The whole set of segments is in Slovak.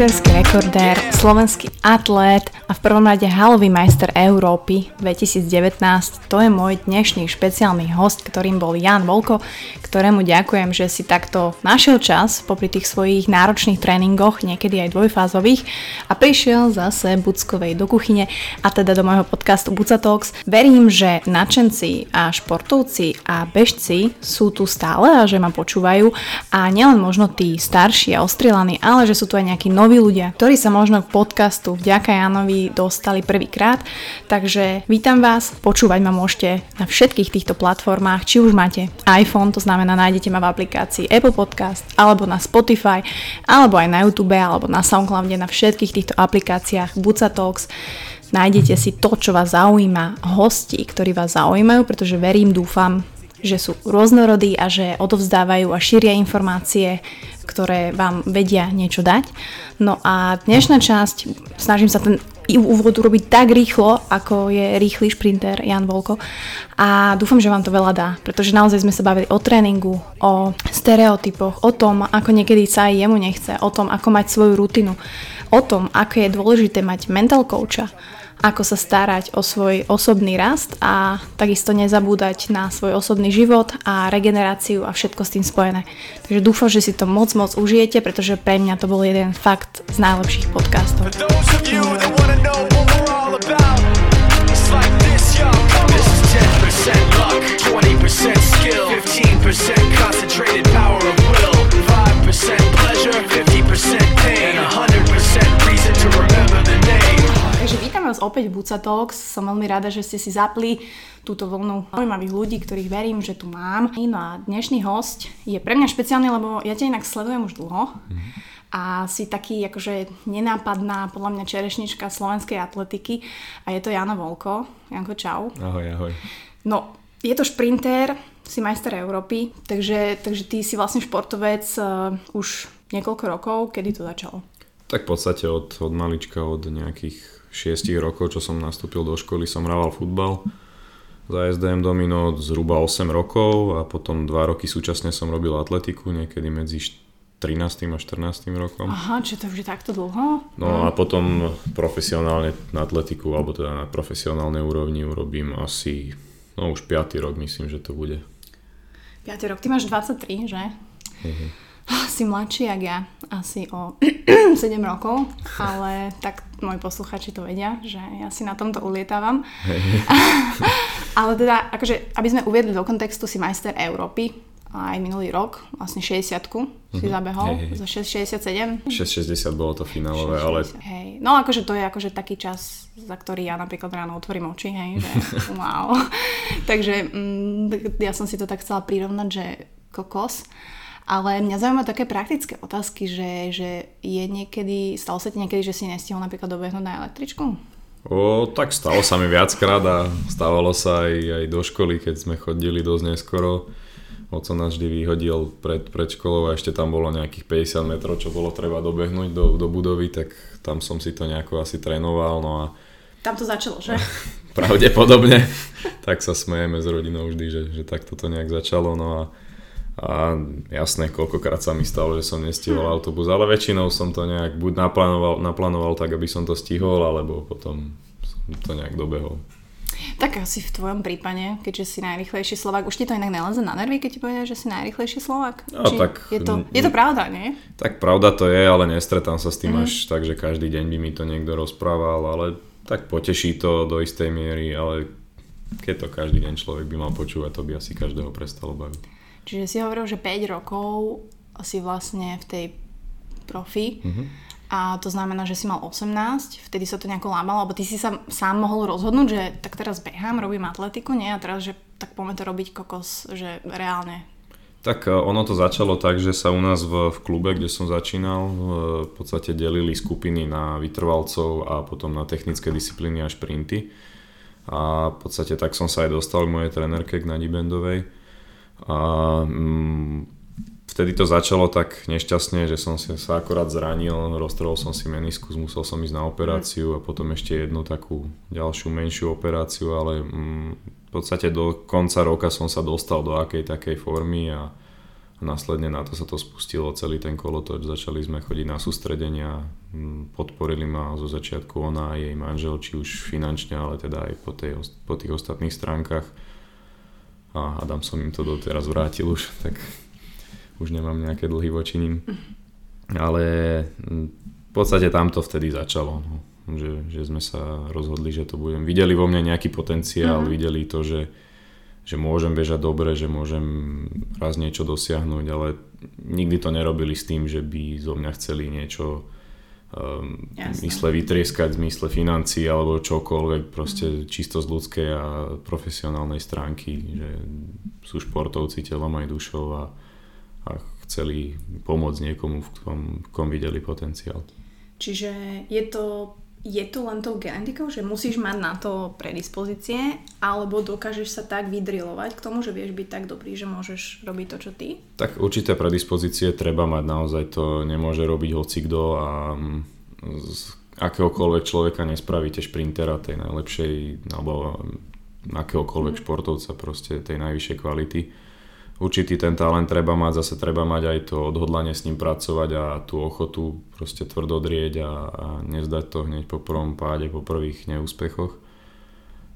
šprinterský rekordér, slovenský atlét a v prvom rade halový majster Európy 2019. To je môj dnešný špeciálny host, ktorým bol Jan Volko, ktorému ďakujem, že si takto našiel čas popri tých svojich náročných tréningoch, niekedy aj dvojfázových a prišiel zase Buckovej do kuchyne a teda do môjho podcastu Buca. Verím, že nadšenci a športovci a bežci sú tu stále a že ma počúvajú a nielen možno tí starší a ostrelaní, ale že sú tu aj nejakí noví ľudia, ktorí sa možno k podcastu vďaka Janovi dostali prvýkrát. Takže vítam vás, počúvať ma môžete na všetkých týchto platformách, či už máte iPhone, to znamená nájdete ma v aplikácii Apple Podcast, alebo na Spotify, alebo aj na YouTube, alebo na Soundcloude, na všetkých týchto aplikáciách Buca Talks. Nájdete si to, čo vás zaujíma, hosti, ktorí vás zaujímajú, pretože verím, dúfam, že sú rôznorodí a že odovzdávajú a šíria informácie, ktoré vám vedia niečo dať. No a dnešná časť, snažím sa ten úvod urobiť tak rýchlo, ako je rýchly šprinter Jan Volko. A dúfam, že vám to veľa dá, pretože naozaj sme sa bavili o tréningu, o stereotypoch, o tom, ako niekedy sa aj jemu nechce, o tom, ako mať svoju rutinu, o tom, ako je dôležité mať mental coacha, ako sa starať o svoj osobný rast a takisto nezabúdať na svoj osobný život a regeneráciu a všetko s tým spojené. Takže dúfam, že si to moc moc užijete, pretože pre mňa to bol jeden fakt z najlepších podcastov. skill, 15% concentrated power of will, 5% pleasure, 50% vás opäť v Buca Talks. Som veľmi rada, že ste si zapli túto vlnu zaujímavých ľudí, ktorých verím, že tu mám. No a dnešný host je pre mňa špeciálny, lebo ja ťa inak sledujem už dlho. Mm-hmm a si taký akože nenápadná podľa mňa čerešnička slovenskej atletiky a je to Jano Volko. Janko, čau. Ahoj, ahoj. No, je to šprinter, si majster Európy, takže, takže ty si vlastne športovec uh, už niekoľko rokov. Kedy to začalo? Tak v podstate od, od malička, od nejakých 6 rokov, čo som nastúpil do školy, som hrával futbal za SDM Domino zhruba 8 rokov a potom 2 roky súčasne som robil atletiku, niekedy medzi 13. a 14. rokom. Aha, či to už je takto dlho? No a potom profesionálne na atletiku, alebo teda na profesionálnej úrovni urobím asi, no už 5. rok myslím, že to bude. 5. rok, ty máš 23, že? Uh-huh si mladší jak ja, asi o 7 rokov, ale tak moji posluchači to vedia, že ja si na tomto ulietávam. ale teda, akože, aby sme uviedli do kontextu, si majster Európy, aj minulý rok, vlastne 60 si mhm. zabehol, hey, hey. za 6,67. 6,60 bolo to finálové, 6, ale... Hej. No akože to je akože taký čas, za ktorý ja napríklad ráno otvorím oči, hej, že wow. Takže mm, ja som si to tak chcela prirovnať, že kokos. Ale mňa zaujímajú také praktické otázky, že, že je niekedy, stalo sa ti niekedy, že si nestihol napríklad dobehnúť na električku? O, tak stalo sa mi viackrát a stávalo sa aj, aj do školy, keď sme chodili dosť neskoro. Oco nás vždy vyhodil pred, pred školou a ešte tam bolo nejakých 50 metrov, čo bolo treba dobehnúť do, do budovy, tak tam som si to nejako asi trénoval. No a... Tam to začalo, že? Pravdepodobne. tak sa smejeme s rodinou vždy, že, že takto to nejak začalo. No a a jasné, koľkokrát sa mi stalo, že som nestihol hmm. autobus, ale väčšinou som to nejak buď naplánoval, naplánoval tak, aby som to stihol, alebo potom som to nejak dobehol. Tak asi v tvojom prípade, keďže si najrychlejší Slovak, už ti to inak neleze na nervy, keď ti povedia, že si najrychlejší Slovak? No, tak, je, to, je to pravda, nie? Tak pravda to je, ale nestretám sa s tým mm. až tak, že každý deň by mi to niekto rozprával, ale tak poteší to do istej miery, ale keď to každý deň človek by mal počúvať, to by asi každého prestalo baviť. Čiže si hovoril, že 5 rokov si vlastne v tej profi mm-hmm. a to znamená, že si mal 18, vtedy sa to nejako lámalo, alebo ty si sa sám mohol rozhodnúť, že tak teraz behám, robím atletiku, nie? A teraz, že tak poďme to robiť kokos, že reálne. Tak e, ono to začalo tak, že sa u nás v, v klube, kde som začínal, e, v podstate delili skupiny na vytrvalcov a potom na technické disciplíny a šprinty. A v podstate tak som sa aj dostal k mojej trenerke, k Nadi Bendovej a mm, vtedy to začalo tak nešťastne, že som sa akorát zranil, roztrhol som si meniskus, musel som ísť na operáciu a potom ešte jednu takú ďalšiu menšiu operáciu, ale mm, v podstate do konca roka som sa dostal do akej takej formy a, Následne na to sa to spustilo, celý ten kolotoč, začali sme chodiť na sústredenia, podporili ma zo začiatku ona a jej manžel, či už finančne, ale teda aj po, tej, po tých ostatných stránkach. A Adam som im to doteraz vrátil už, tak už nemám nejaké dlhy voči ním. Ale v podstate tam to vtedy začalo, no. že, že sme sa rozhodli, že to budem. Videli vo mne nejaký potenciál, mm-hmm. videli to, že že môžem bežať dobre, že môžem raz niečo dosiahnuť, ale nikdy to nerobili s tým, že by zo mňa chceli niečo um, mysle vytrieskať v zmysle financií alebo čokoľvek, proste mm. čisto z ľudskej a profesionálnej stránky, že sú športovci telom aj dušou a, a chceli pomôcť niekomu, v kom, v kom videli potenciál. Čiže je to je to len tou genetikou, že musíš mať na to predispozície, alebo dokážeš sa tak vydrilovať k tomu, že vieš byť tak dobrý, že môžeš robiť to, čo ty? Tak určité predispozície treba mať naozaj, to nemôže robiť hocikdo a mm, z akéhokoľvek človeka nespravíte šprintera tej najlepšej, alebo akéhokoľvek mm. športovca proste tej najvyššej kvality určitý ten talent treba mať, zase treba mať aj to odhodlanie s ním pracovať a tú ochotu proste tvrdo drieť a, a nezdať to hneď po prvom páde, po prvých neúspechoch.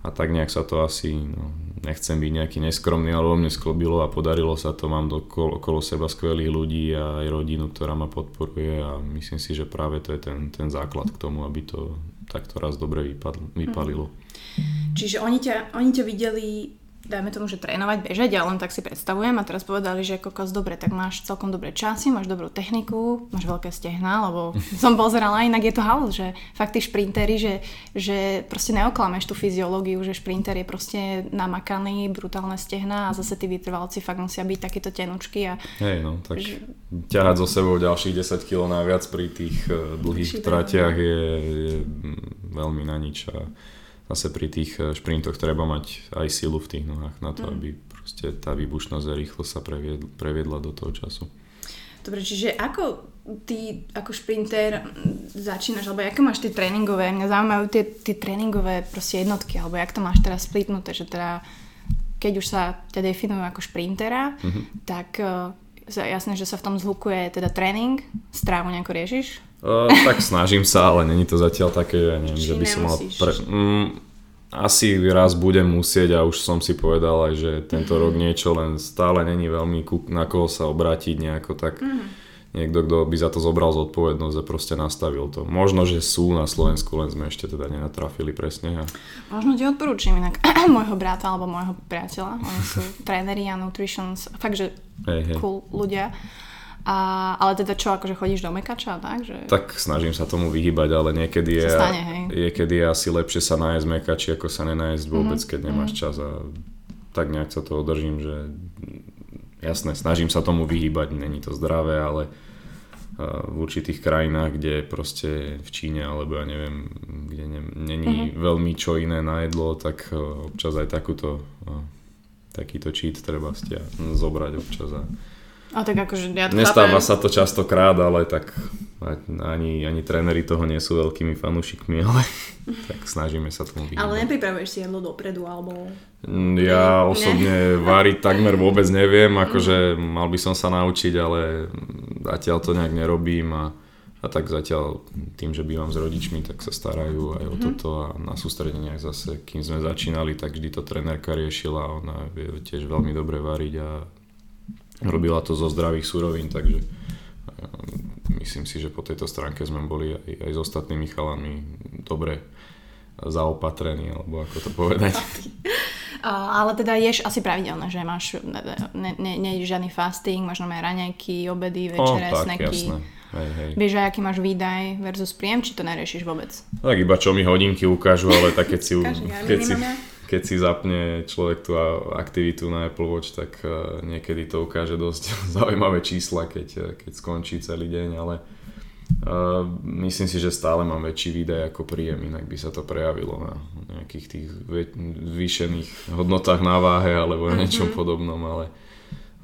A tak nejak sa to asi, no, nechcem byť nejaký neskromný, ale vo mne sklobilo a podarilo sa to, mám okolo, okolo seba skvelých ľudí a aj rodinu, ktorá ma podporuje a myslím si, že práve to je ten, ten základ k tomu, aby to takto raz dobre vypadl, vypalilo. Čiže oni ťa, oni ťa videli dajme tomu, že trénovať, bežať, ja len tak si predstavujem a teraz povedali, že kokos dobre, tak máš celkom dobré časy, máš dobrú techniku, máš veľké stehná, lebo som pozerala, inak je to halus, že fakt tí šprintery, že, že proste neoklameš tú fyziológiu, že šprinter je proste namakaný, brutálne stehná a zase tí vytrvalci fakt musia byť takéto tenučky. A, Hej, no, tak že... ťahať zo sebou ďalších 10 kg naviac pri tých uh, dlhých tratiach je, je veľmi na nič a zase pri tých eh, šprintoch treba mať aj silu v tých nohách na to, mm. aby proste tá výbušnosť a rýchlosť sa previedla, previedla do toho času. Dobre, čiže ako ty ako šprinter začínaš, alebo aké máš tie tréningové, mňa zaujímajú tie, tie tréningové proste jednotky, alebo jak to máš teraz splitnuté, že teda keď už sa ťa definujú ako šprintera, mm-hmm. tak uh, jasné, že sa v tom zhlukuje teda tréning, strávu nejako riešiš? Uh, tak snažím sa, ale není to zatiaľ také, ja neviem, Či že by som mal... Pre... Mm, asi raz budem musieť a už som si povedal aj, že tento rok niečo len stále není veľmi na koho sa obrátiť nejako tak mm-hmm. niekto, kto by za to zobral zodpovednosť a proste nastavil to. Možno, že sú na Slovensku, len sme ešte teda nenatrafili presne. A... Možno ti odporúčam inak môjho brata alebo môjho priateľa. Oni sú tréneri a nutritions, fakt, že hey, hey. cool ľudia. A, ale teda čo, akože chodíš do mekača, tak? Že... Tak snažím sa tomu vyhybať, ale niekedy je, stane, hej. niekedy je asi lepšie sa nájsť mekači, ako sa nenájsť vôbec, mm-hmm. keď nemáš mm-hmm. čas a tak nejak sa to držím, že jasné, snažím sa tomu vyhybať, není to zdravé, ale v určitých krajinách, kde proste v Číne alebo ja neviem, kde ne, není mm-hmm. veľmi čo iné na jedlo, tak občas aj takúto takýto cheat treba stia, zobrať občas a a tak akože ja to Nestáva chápem. sa to častokrát, ale tak ani, ani tréneri toho nie sú veľkými fanúšikmi, ale tak snažíme sa tomu vyhnúť. Ale nepripravuješ si jedlo dopredu, alebo... Mm, ja osobne variť takmer vôbec neviem, akože mal by som sa naučiť, ale zatiaľ to nejak nerobím a, a tak zatiaľ tým, že bývam s rodičmi, tak sa starajú aj o mhm. toto a na sústredeniach zase, kým sme začínali, tak vždy to trenérka riešila, ona vie tiež veľmi dobre variť a Robila to zo zdravých surovín, takže eh, myslím si, že po tejto stránke sme boli aj, aj s ostatnými chalami dobre zaopatrení, alebo ako to povedať. Ale teda ješ asi pravidelné, že máš, ne, ne, ne, žiadny fasting, možno aj raňajky, obedy, večere, o, tak, sneky. Jasné. Hej, hej. Vieš aký máš výdaj versus príjem, či to neriešiš vôbec? Tak iba čo mi hodinky ukážu, ale tak keď si, keď si, keď si zapne človek tú aktivitu na Apple Watch, tak e, niekedy to ukáže dosť zaujímavé čísla, keď, e, keď skončí celý deň, ale uh, myslím si, že stále mám väčší výdaj ako príjem, inak by sa to prejavilo na nejakých tých zvýšených hodnotách na váhe alebo mm-hmm. niečom podobnom, ale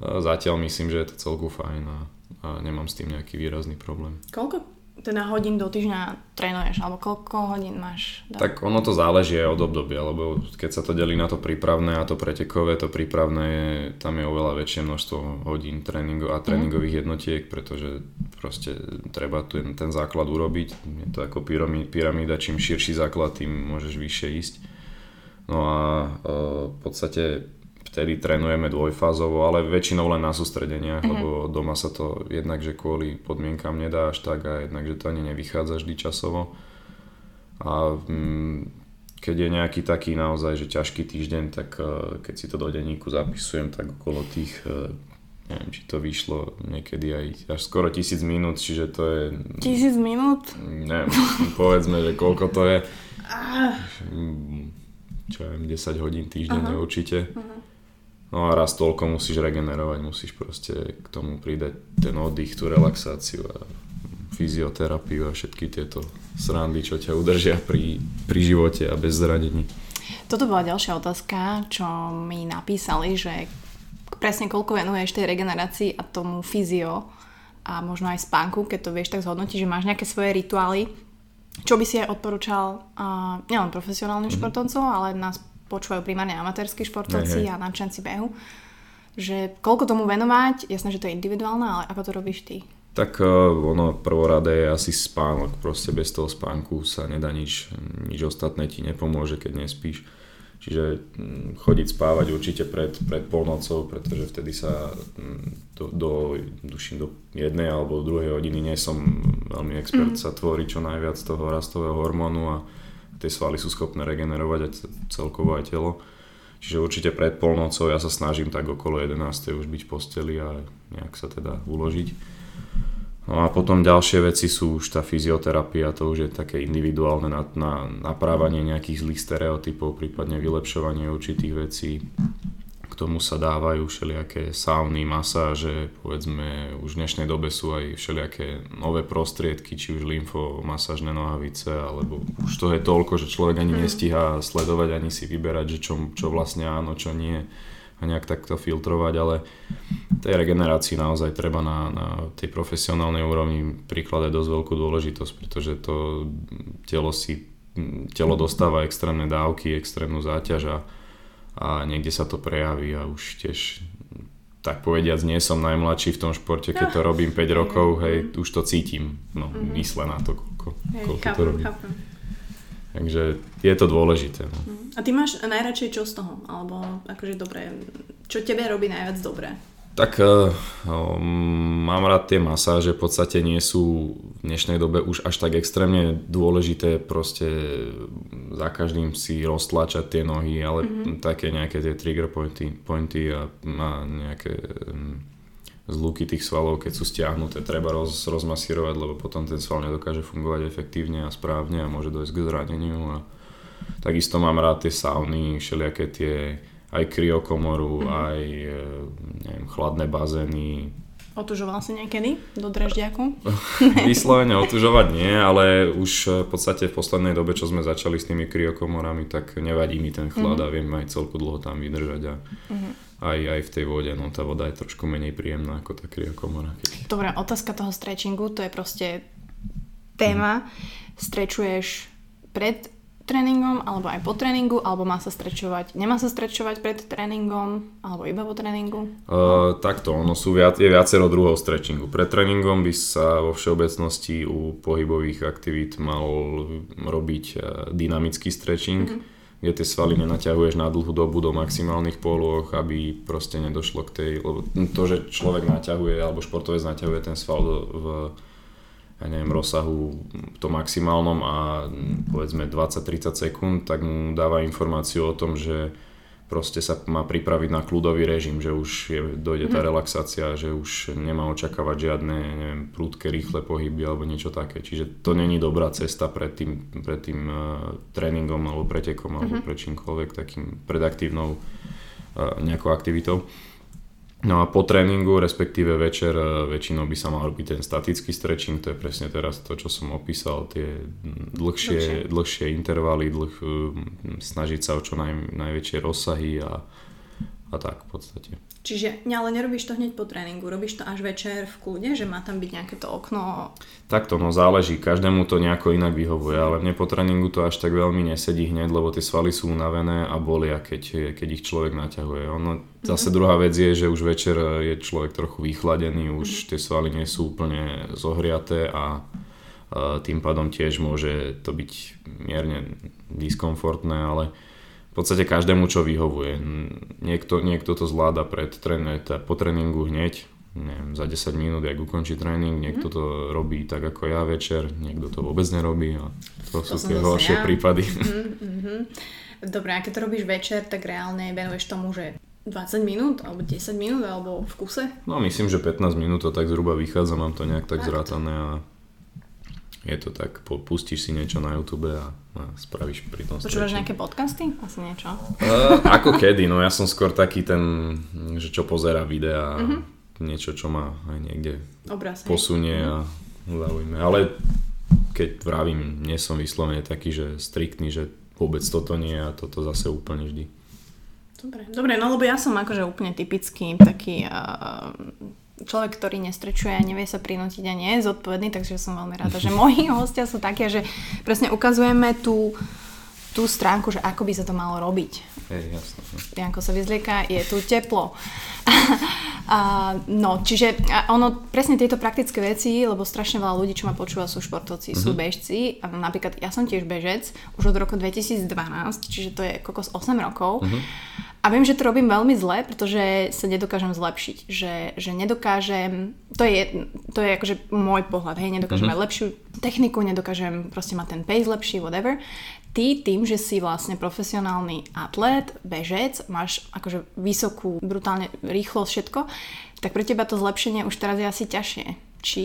uh, zatiaľ myslím, že je to celku fajn a, a nemám s tým nejaký výrazný problém. Koľko teda hodín do týždňa trénuješ, alebo koľko hodín máš? Dať? Tak ono to záleží od obdobia, lebo keď sa to delí na to prípravné a to pretekové, to prípravné je, tam je oveľa väčšie množstvo hodín tréningov a mhm. tréningových jednotiek, pretože proste treba ten, ten základ urobiť. Je to ako pyramída, čím širší základ, tým môžeš vyššie ísť. No a e, v podstate vtedy trénujeme dvojfázovo, ale väčšinou len na sústredeniach, mm-hmm. lebo doma sa to jednak, že kvôli podmienkam nedá až tak a jednak, že to ani nevychádza vždy časovo. A mm, keď je nejaký taký naozaj, že ťažký týždeň, tak uh, keď si to do denníku zapisujem, tak okolo tých, uh, neviem, či to vyšlo niekedy aj až skoro tisíc minút, čiže to je... Tisíc minút? Neviem, povedzme, že koľko to je. Ah. Mm, čo ja viem, 10 hodín týždenne uh-huh. určite. Uh-huh. No a raz toľko musíš regenerovať, musíš proste k tomu pridať ten oddych, tú relaxáciu a fyzioterapiu a všetky tieto srandy, čo ťa udržia pri, pri živote a bez zranení. Toto bola ďalšia otázka, čo mi napísali, že presne koľko venuješ tej regenerácii a tomu fyzio a možno aj spánku, keď to vieš tak zhodnotiť, že máš nejaké svoje rituály, čo by si aj odporúčal uh, nielen profesionálnym mm-hmm. športovcom, ale nás počúvajú primárne amatérskí športovci a nadšenci behu, že koľko tomu venovať, jasné, že to je individuálne, ale ako to robíš ty? Tak uh, ono prvorade je asi spánok, proste bez toho spánku sa nedá nič, nič ostatné ti nepomôže, keď nespíš. Čiže hm, chodiť spávať určite pred, pred polnocou, pretože vtedy sa hm, do, do, duším, do jednej alebo druhej hodiny nie som veľmi expert, mm. sa tvorí čo najviac toho rastového hormónu a tie svaly sú schopné regenerovať a celkovo aj telo. Čiže určite pred polnocou ja sa snažím tak okolo 11. už byť v posteli a nejak sa teda uložiť. No a potom ďalšie veci sú už tá fyzioterapia, to už je také individuálne na, na naprávanie nejakých zlých stereotypov, prípadne vylepšovanie určitých vecí tomu sa dávajú všelijaké sauny, masáže, povedzme už v dnešnej dobe sú aj všelijaké nové prostriedky, či už lymfomasážne nohavice, alebo už to je toľko, že človek ani mhm. nestíha sledovať, ani si vyberať, že čo, čo vlastne áno, čo nie a nejak takto filtrovať, ale tej regenerácii naozaj treba na, na tej profesionálnej úrovni prikladať dosť veľkú dôležitosť, pretože to telo si telo dostáva extrémne dávky, extrémnu záťaž a a niekde sa to prejaví a už tiež tak povediac nie som najmladší v tom športe, keď to robím 5 rokov, hej, už to cítim, no mm-hmm. mysle na to, koľko, hej, koľko chápem, to robím. Chápem. Takže je to dôležité. No. Mhm. A ty máš najradšej čo z toho? Alebo akože dobre, čo tebe robí najviac dobre? Tak uh, mám rád tie masáže, v podstate nie sú v dnešnej dobe už až tak extrémne dôležité proste za každým si roztlačať tie nohy, ale mm-hmm. také nejaké tie trigger pointy, pointy a, a nejaké um, zluky tých svalov, keď sú stiahnuté, treba roz, rozmasírovať, lebo potom ten sval nedokáže fungovať efektívne a správne a môže dojsť k zraneniu a takisto mám rád tie sauny, všelijaké tie aj kryokomoru, mm-hmm. aj e, neviem, chladné bazény. Otužoval si niekedy do dreždiaku? Vyslovene otužovať nie, ale už e, v podstate v poslednej dobe, čo sme začali s tými kryokomorami, tak nevadí mi ten chlad mm-hmm. a viem aj celku dlho tam vydržať a mm-hmm. aj, aj v tej vode, no tá voda je trošku menej príjemná ako tá kryokomora. Keď... Dobre, otázka toho stretchingu, to je proste téma. Mm. Strečuješ pred tréningom, alebo aj po tréningu, alebo má sa strečovať, nemá sa strečovať pred tréningom, alebo iba po tréningu? Uh, takto, ono sú viac, je viacero druhov stretchingu. Pred tréningom by sa vo všeobecnosti u pohybových aktivít mal robiť dynamický stretching, mm-hmm. kde tie svaly nenaťahuješ na dlhú dobu do maximálnych poloh, aby proste nedošlo k tej, lebo to, že človek naťahuje, alebo športovec naťahuje ten sval do, v ja neviem, rozsahu to maximálnom a povedzme 20-30 sekúnd, tak mu dáva informáciu o tom, že proste sa má pripraviť na kľudový režim, že už je, dojde tá mhm. relaxácia, že už nemá očakávať žiadne neviem, prúdke, rýchle pohyby alebo niečo také. Čiže to není dobrá cesta pred tým, pred tým uh, tréningom alebo pretekom alebo mhm. pred čímkoľvek takým predaktívnou uh, nejakou aktivitou. No a po tréningu, respektíve večer, e, väčšinou by sa mal robiť ten statický stretching, to je presne teraz to, čo som opísal, tie dlhšie, dlhšie. dlhšie intervaly, dlh, snažiť sa o čo naj, najväčšie rozsahy a, a tak v podstate. Čiže ale nerobíš to hneď po tréningu, robíš to až večer v kľude, že má tam byť nejaké to okno? Takto, no záleží, každému to nejako inak vyhovuje, ale mne po tréningu to až tak veľmi nesedí hneď, lebo tie svaly sú unavené a bolia, keď, keď ich človek naťahuje. Ono, zase mm-hmm. druhá vec je, že už večer je človek trochu vychladený, už mm-hmm. tie svaly nie sú úplne zohriaté a tým pádom tiež môže to byť mierne diskomfortné, ale podstate každému, čo vyhovuje. Niekto, niekto to zvláda pred tréne, po tréningu hneď, neviem, za 10 minút, ak ukončí tréning, niekto mhm. to robí tak ako ja večer, niekto to vôbec nerobí a to, to sú tie horšie ja. prípady. Mm-hmm. Dobre, a keď to robíš večer, tak reálne venuješ tomu, že 20 minút, alebo 10 minút, alebo v kuse? No myslím, že 15 minút to tak zhruba vychádza, mám to nejak tak, tak. zrátané a je to tak, pustíš si niečo na YouTube a, a spravíš pri tom Počúvaš nejaké podcasty? Asi niečo? Uh, ako kedy, no ja som skôr taký ten, že čo pozera videa a uh-huh. niečo, čo ma aj niekde Obraz, posunie uh-huh. a zaujíme. Ale keď vravím, nie som vyslovene taký, že striktný, že vôbec toto nie a toto zase úplne vždy. Dobre, dobre, no lebo ja som akože úplne typický taký uh, človek, ktorý nestrečuje a nevie sa prinútiť a nie je zodpovedný, takže som veľmi rada, že moji hostia sú také, že presne ukazujeme tú, tú stránku, že ako by sa to malo robiť. Hej. No. Janko sa vyzlieka, je tu teplo. a, no, čiže ono, presne tieto praktické veci, lebo strašne veľa ľudí, čo ma počúva, sú športovci, mm-hmm. sú mhm. bežci. A napríklad ja som tiež bežec už od roku 2012, čiže to je kokos 8 rokov. Mm-hmm. A viem, že to robím veľmi zle, pretože sa nedokážem zlepšiť. Že, že nedokážem, to je, to je akože môj pohľad, hej, nedokážem mm-hmm. mať lepšiu techniku, nedokážem proste mať ten pace lepší, whatever. Ty tým, že si vlastne profesionálny atlet, bežec, máš akože vysokú, brutálne rýchlosť, všetko, tak pre teba to zlepšenie už teraz je asi ťažšie. Či?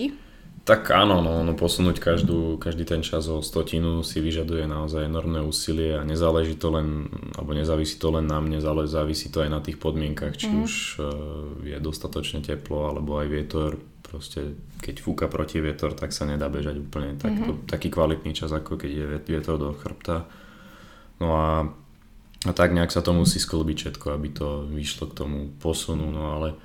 Tak áno, no, no posunúť každú, každý ten čas o stotinu si vyžaduje naozaj enormné úsilie a nezáleží to len, alebo nezávisí to len na mne, ale závisí to aj na tých podmienkach, či mm. už uh, je dostatočne teplo, alebo aj vietor, proste keď fúka proti vietor, tak sa nedá bežať úplne tak, mm-hmm. taký kvalitný čas, ako keď je vietor do chrbta. No a, a tak nejak sa to musí sklbiť všetko, aby to vyšlo k tomu posunu, no ale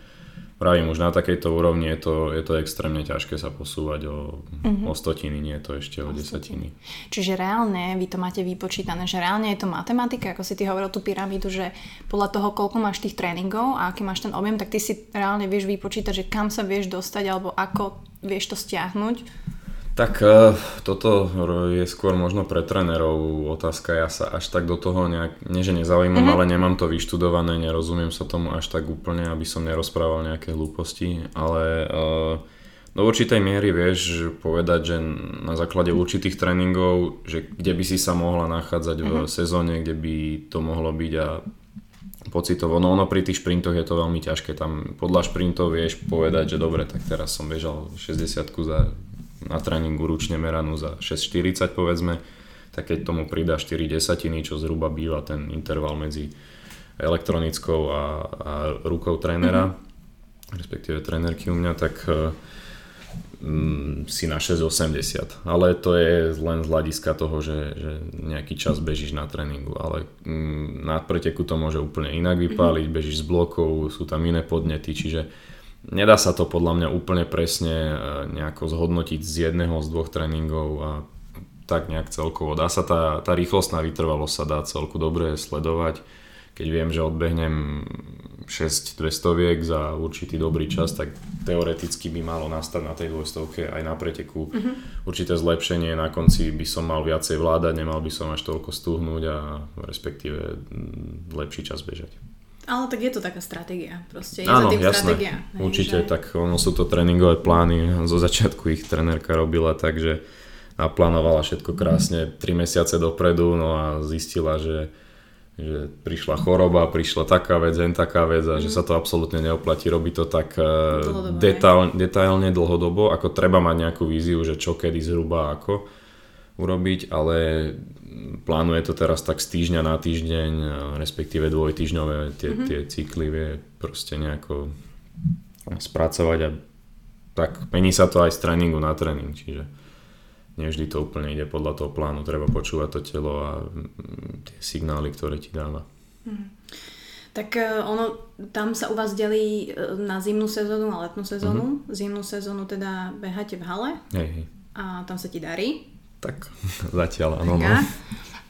Pravím, už na takejto úrovni je to, je to extrémne ťažké sa posúvať o, uh-huh. o stotiny, nie je to ešte o, o desatiny. Čiže reálne vy to máte vypočítané, že reálne je to matematika, ako si ty hovoril tú pyramídu, že podľa toho, koľko máš tých tréningov a aký máš ten objem, tak ty si reálne vieš vypočítať, že kam sa vieš dostať alebo ako vieš to stiahnuť tak uh, toto je skôr možno pre trénerov otázka. Ja sa až tak do toho nejak, nie že nezaujímam, mm-hmm. ale nemám to vyštudované, nerozumiem sa tomu až tak úplne, aby som nerozprával nejaké hlúposti, ale uh, do určitej miery vieš povedať, že na základe určitých tréningov, že kde by si sa mohla nachádzať mm-hmm. v mhm. sezóne, kde by to mohlo byť a pocitovo. No ono pri tých šprintoch je to veľmi ťažké. Tam podľa šprintov vieš povedať, že dobre, tak teraz som bežal 60 za na tréningu ručne meranú za 6,40 povedzme, tak keď tomu pridá 4 desatiny, čo zhruba býva ten interval medzi elektronickou a, a rukou trénera, mm-hmm. respektíve trénerky u mňa, tak mm, si na 6,80. Ale to je len z hľadiska toho, že, že nejaký čas bežíš na tréningu, ale mm, na preteku to môže úplne inak vypáliť, mhm. bežíš s blokov, sú tam iné podnety, čiže Nedá sa to podľa mňa úplne presne e, nejako zhodnotiť z jedného z dvoch tréningov a tak nejak celkovo. Dá sa tá, tá rýchlostná vytrvalosť sa dá celku dobre sledovať. Keď viem, že odbehnem 6 200 za určitý dobrý čas, tak teoreticky by malo nastať na tej 200 aj na preteku mm-hmm. určité zlepšenie. Na konci by som mal viacej vládať, nemal by som až toľko stúhnuť a respektíve lepší čas bežať. Ale tak je to taká stratégia. Proste je Áno, za tým jasné. stratégia. Hej, Určite, že... tak ono sú to tréningové plány. Zo začiatku ich trenérka robila tak, že naplánovala všetko krásne 3 mesiace dopredu, no a zistila, že, že prišla choroba, prišla taká vec, len taká vec a mm. že mhm. sa to absolútne neoplatí robiť to tak eh, detail, detailne dlhodobo, ako treba mať nejakú víziu, že čo kedy zhruba ako urobiť, ale plánuje to teraz tak z týždňa na týždeň, respektíve dvojtýžňové tie, mm-hmm. tie cykly vie proste nejako spracovať a tak mení sa to aj z tréningu na tréning, čiže nevždy to úplne ide podľa toho plánu, treba počúvať to telo a tie signály, ktoré ti dáva. Mm. Tak uh, ono, tam sa u vás delí na zimnú sezónu a letnú sezónu. Uh-huh. Zimnú sezónu teda beháte v hale. Hej, hej. A tam sa ti darí. Tak, zatiaľ áno. No.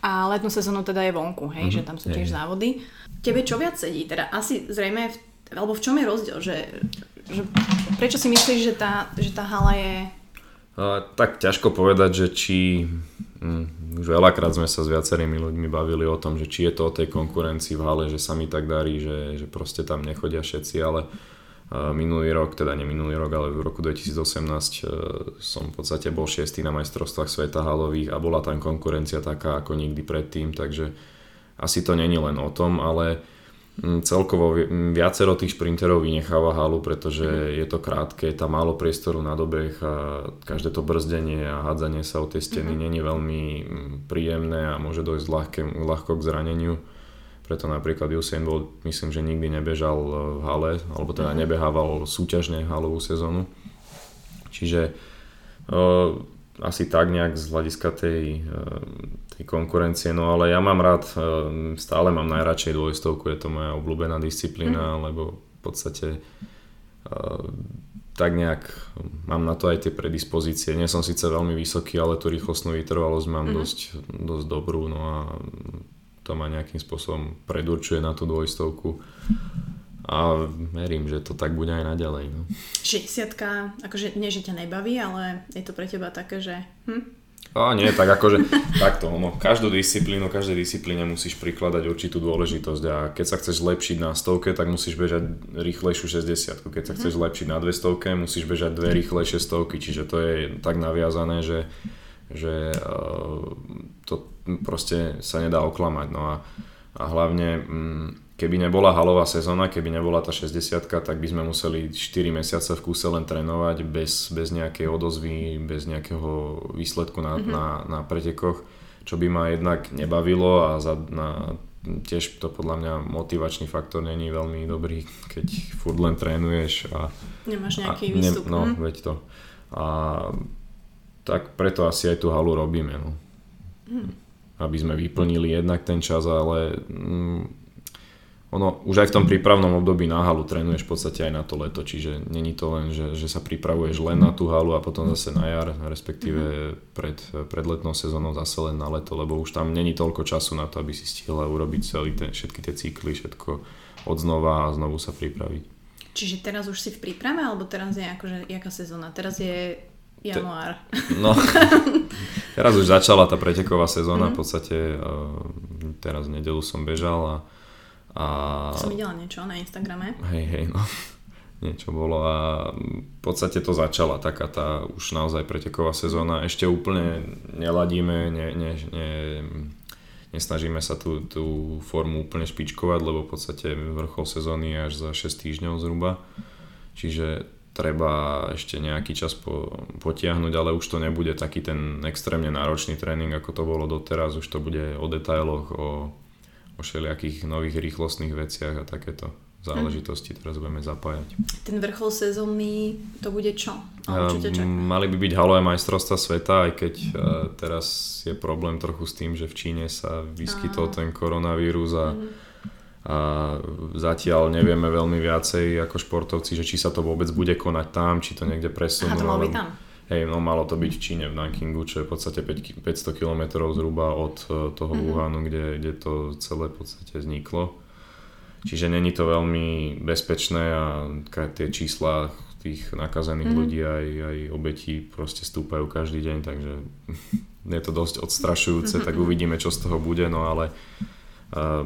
A letnú sezónu teda je vonku, hej, uh-huh. že tam sú tiež hej. závody. Tebe čo viac sedí? Teda asi zrejme, v, alebo v čom je rozdiel? Že, že, prečo si myslíš, že tá, že tá hala je... A, tak ťažko povedať, že či Mm, už veľakrát sme sa s viacerými ľuďmi bavili o tom, že či je to o tej konkurencii v hale, že sa mi tak darí, že, že proste tam nechodia všetci, ale minulý rok, teda nie minulý rok, ale v roku 2018 e, som v podstate bol šiestý na majstrovstvách sveta halových a bola tam konkurencia taká ako nikdy predtým, takže asi to není len o tom, ale Mm, celkovo viacero tých šprinterov vynecháva halu, pretože mm. je to krátke, je tam málo priestoru na dobeh a každé to brzdenie a hádzanie sa o tie steny mm. není veľmi príjemné a môže dojsť ľahké, ľahko k zraneniu. Preto napríklad Usain Bolt myslím, že nikdy nebežal e, v hale, alebo teda mm. nebehával súťažne halovú sezónu. Čiže uh, asi tak nejak z hľadiska tej, uh, tej konkurencie, no ale ja mám rád, ehm, stále mám najradšej dvojstovku, je to moja obľúbená disciplína, mm. lebo v podstate uh, tak nejak mám na to aj tie predispozície. Nie som síce veľmi vysoký, ale tú rýchlostnú vytrvalosť mám mm. dosť, dosť dobrú, no a to ma nejakým spôsobom predurčuje na tú dvojstovku a verím, že to tak bude aj naďalej. No. 60 akože nie, že ťa nebaví, ale je to pre teba také, že hm, a nie, tak akože takto, no, každú disciplínu, každej disciplíne musíš prikladať určitú dôležitosť a keď sa chceš zlepšiť na stovke, tak musíš bežať rýchlejšiu 60 Keď sa chceš mhm. zlepšiť na 200, musíš bežať dve rýchlejšie stovky, čiže to je tak naviazané, že, že uh, to proste sa nedá oklamať. No a, a hlavne mm, keby nebola halová sezóna, keby nebola tá 60 tak by sme museli 4 mesiace v kúse len trénovať bez, bez nejakej odozvy, bez nejakého výsledku na, mm-hmm. na, na pretekoch, čo by ma jednak nebavilo a za, na, tiež to podľa mňa motivačný faktor není veľmi dobrý, keď furt len trénuješ a... Nemáš nejaký a, výstup. Ne, no, hm? veď to. A tak preto asi aj tú halu robíme, no. Mm. Aby sme vyplnili jednak ten čas, ale mm, ono už aj v tom prípravnom období na halu trénuješ v podstate aj na to leto, čiže není to len, že, že sa pripravuješ len na tú halu a potom zase na jar, respektíve pred, pred letnou sezónou zase len na leto, lebo už tam není toľko času na to, aby si stihla urobiť celý ten, všetky tie cykly, všetko od znova a znovu sa pripraviť. Čiže teraz už si v príprave, alebo teraz je akože, jaká sezóna? Teraz je január. Te, no, teraz už začala tá preteková sezóna, mm-hmm. v podstate uh, teraz v nedelu som bežal a a... Som videla niečo na Instagrame. Hej, hej, no. niečo bolo a v podstate to začala taká tá už naozaj preteková sezóna. Ešte úplne neladíme, ne, ne, ne, nesnažíme sa tú, tú formu úplne špičkovať, lebo v podstate vrchol sezóny je až za 6 týždňov zhruba. Čiže treba ešte nejaký čas po, potiahnuť, ale už to nebude taký ten extrémne náročný tréning, ako to bolo doteraz. Už to bude o detailoch, o o všelijakých nových rýchlostných veciach a takéto záležitosti teraz budeme zapájať. Ten vrchol sezónny to bude čo? čo Mali by byť halové majstrovstva sveta, aj keď uh, teraz je problém trochu s tým, že v Číne sa vyskytol ten koronavírus a, mm. A zatiaľ nevieme veľmi viacej ako športovci, že či sa to vôbec bude konať tam, či to niekde presunú. Aha, to malo byť tam. Hej, no malo to byť v Číne, v Nankingu, čo je v podstate 500 km zhruba od e, toho mm-hmm. Wuhanu, kde, kde to celé v podstate vzniklo. Čiže není to veľmi bezpečné a tie čísla tých nakazených mm-hmm. ľudí aj, aj obetí proste stúpajú každý deň, takže je to dosť odstrašujúce, mm-hmm. tak uvidíme, čo z toho bude, no ale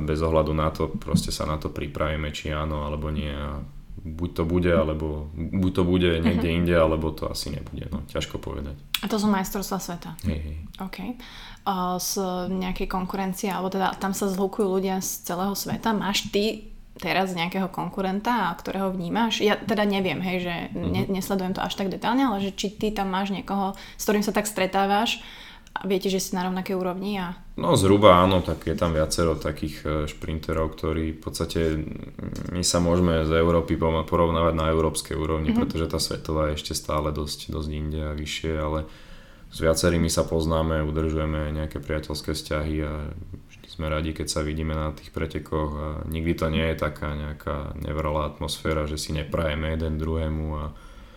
bez ohľadu na to proste sa na to pripravíme, či áno alebo nie a buď to bude, alebo buď to bude niekde uh-huh. inde, alebo to asi nebude, no ťažko povedať. A to sú majstrovstvá sveta? Hej, hej. OK. Uh, z nejakej konkurencie, alebo teda tam sa zhlukujú ľudia z celého sveta. Máš ty teraz nejakého konkurenta, ktorého vnímaš? Ja teda neviem, hej, že ne, mhm. nesledujem to až tak detálne, ale že či ty tam máš niekoho, s ktorým sa tak stretávaš a viete, že si na rovnakej úrovni a... No zhruba áno, tak je tam viacero takých e, šprinterov, ktorí v podstate my sa môžeme z Európy porovnávať na európskej úrovni, mm-hmm. pretože tá svetová je ešte stále dosť, dosť inde a vyššie, ale s viacerými sa poznáme, udržujeme nejaké priateľské vzťahy a vždy sme radi, keď sa vidíme na tých pretekoch a nikdy to nie je taká nejaká nevralá atmosféra, že si neprajeme jeden druhému a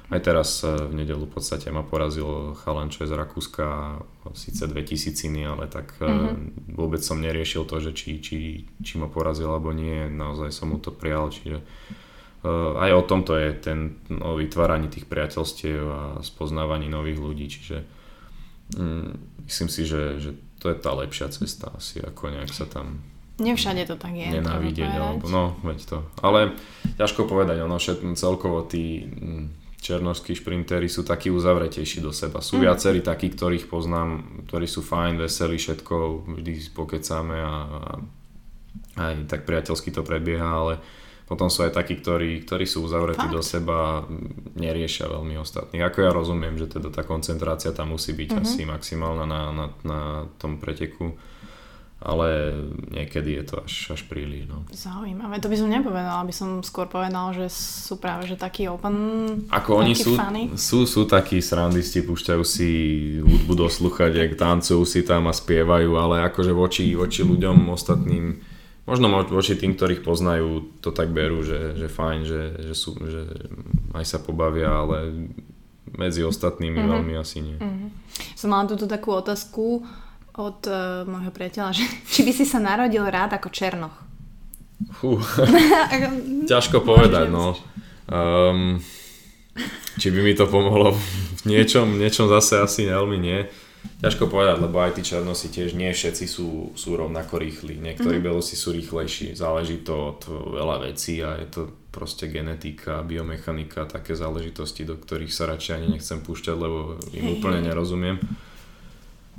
aj teraz e, v nedelu v podstate ma porazil chalan, čo je z Rakúska, síce 2000 ale tak mm-hmm. vôbec som neriešil to, že či, či, či ma porazil alebo nie, naozaj som mu to prijal, čiže uh, aj o tomto je ten o vytváraní tých priateľstiev a spoznávaní nových ľudí, čiže um, myslím si, že, že to je tá lepšia cesta asi, ako nejak sa tam Nevšade to tak je. Nenávidieť, alebo no, veď to. Ale ťažko povedať, ono všetko celkovo tí černovskí šprintery sú takí uzavretejší do seba. Sú mm. viacerí takí, ktorých poznám, ktorí sú fajn, veselí, všetko, vždy pokecáme a, a aj tak priateľsky to prebieha, ale potom sú aj takí, ktorí, ktorí sú uzavretí Fakt? do seba a neriešia veľmi ostatných. Ako ja rozumiem, že teda tá koncentrácia tam musí byť mm-hmm. asi maximálna na, na, na tom preteku ale niekedy je to až, až príliš. No. Zaujímavé, to by som nepovedala, aby som skôr povedal, že sú práve že taký open, Ako oni sú, sú, sú takí srandisti, púšťajú si hudbu do sluchadiek, tancujú si tam a spievajú, ale akože voči, voči ľuďom ostatným, možno voči tým, ktorých poznajú, to tak berú, že, že fajn, že, že, sú, že aj sa pobavia, ale medzi ostatnými mm-hmm. veľmi asi nie. Mm-hmm. Som mala túto takú otázku, od uh, môjho priateľa, že či by si sa narodil rád ako Černoch. Fú, ťažko povedať, no. Um, či by mi to pomohlo v niečom, niečom zase asi veľmi nie. Ťažko povedať, lebo aj tí černosi tiež nie všetci sú, sú rovnako rýchli. Niektorí mm-hmm. belosi sú rýchlejší. Záleží to od veľa vecí a je to proste genetika, biomechanika, také záležitosti, do ktorých sa radšej ani nechcem púšťať, lebo im úplne nerozumiem.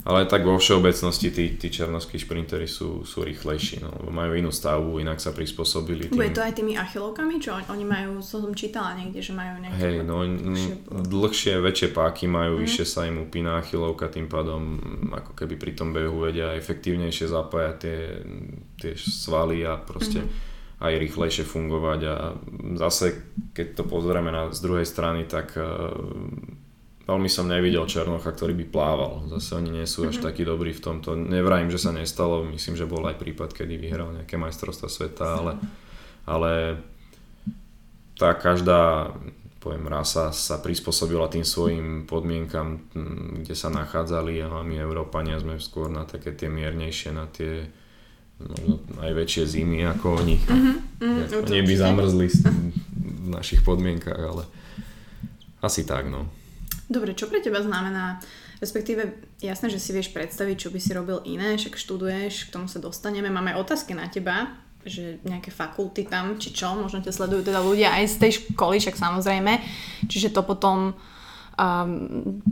Ale tak vo všeobecnosti tí, tí černovskí šprintery sú, sú rýchlejší, no, lebo majú inú stavu, inak sa prispôsobili. Tým... Bude to aj tými achilovkami, čo oni majú, som čítala niekde, že majú nejaké... Hej, no dlhšie, dlhšie, väčšie páky majú, mm. vyššie sa im upína achilovka, tým pádom ako keby pri tom behu vedia efektívnejšie zapájať tie, tie svaly a proste mm. aj rýchlejšie fungovať a zase keď to pozrieme na, z druhej strany, tak veľmi som nevidel Černocha, ktorý by plával. Zase oni nie sú až mm-hmm. takí dobrí v tomto. Nevrajím, že sa nestalo, myslím, že bol aj prípad, kedy vyhral nejaké majstrovstva sveta, ale, ale tá každá poviem, rasa sa prispôsobila tým svojim podmienkam, kde sa nachádzali a my Európania sme skôr na také tie miernejšie, na tie možno najväčšie zimy ako oni. Mm-hmm, mm, oni by zamrzli v našich podmienkach, ale asi tak, no. Dobre, čo pre teba znamená, respektíve jasné, že si vieš predstaviť, čo by si robil iné, však študuješ, k tomu sa dostaneme, máme otázky na teba, že nejaké fakulty tam, či čo, možno ťa sledujú teda ľudia aj z tej školy, však samozrejme, čiže to potom um,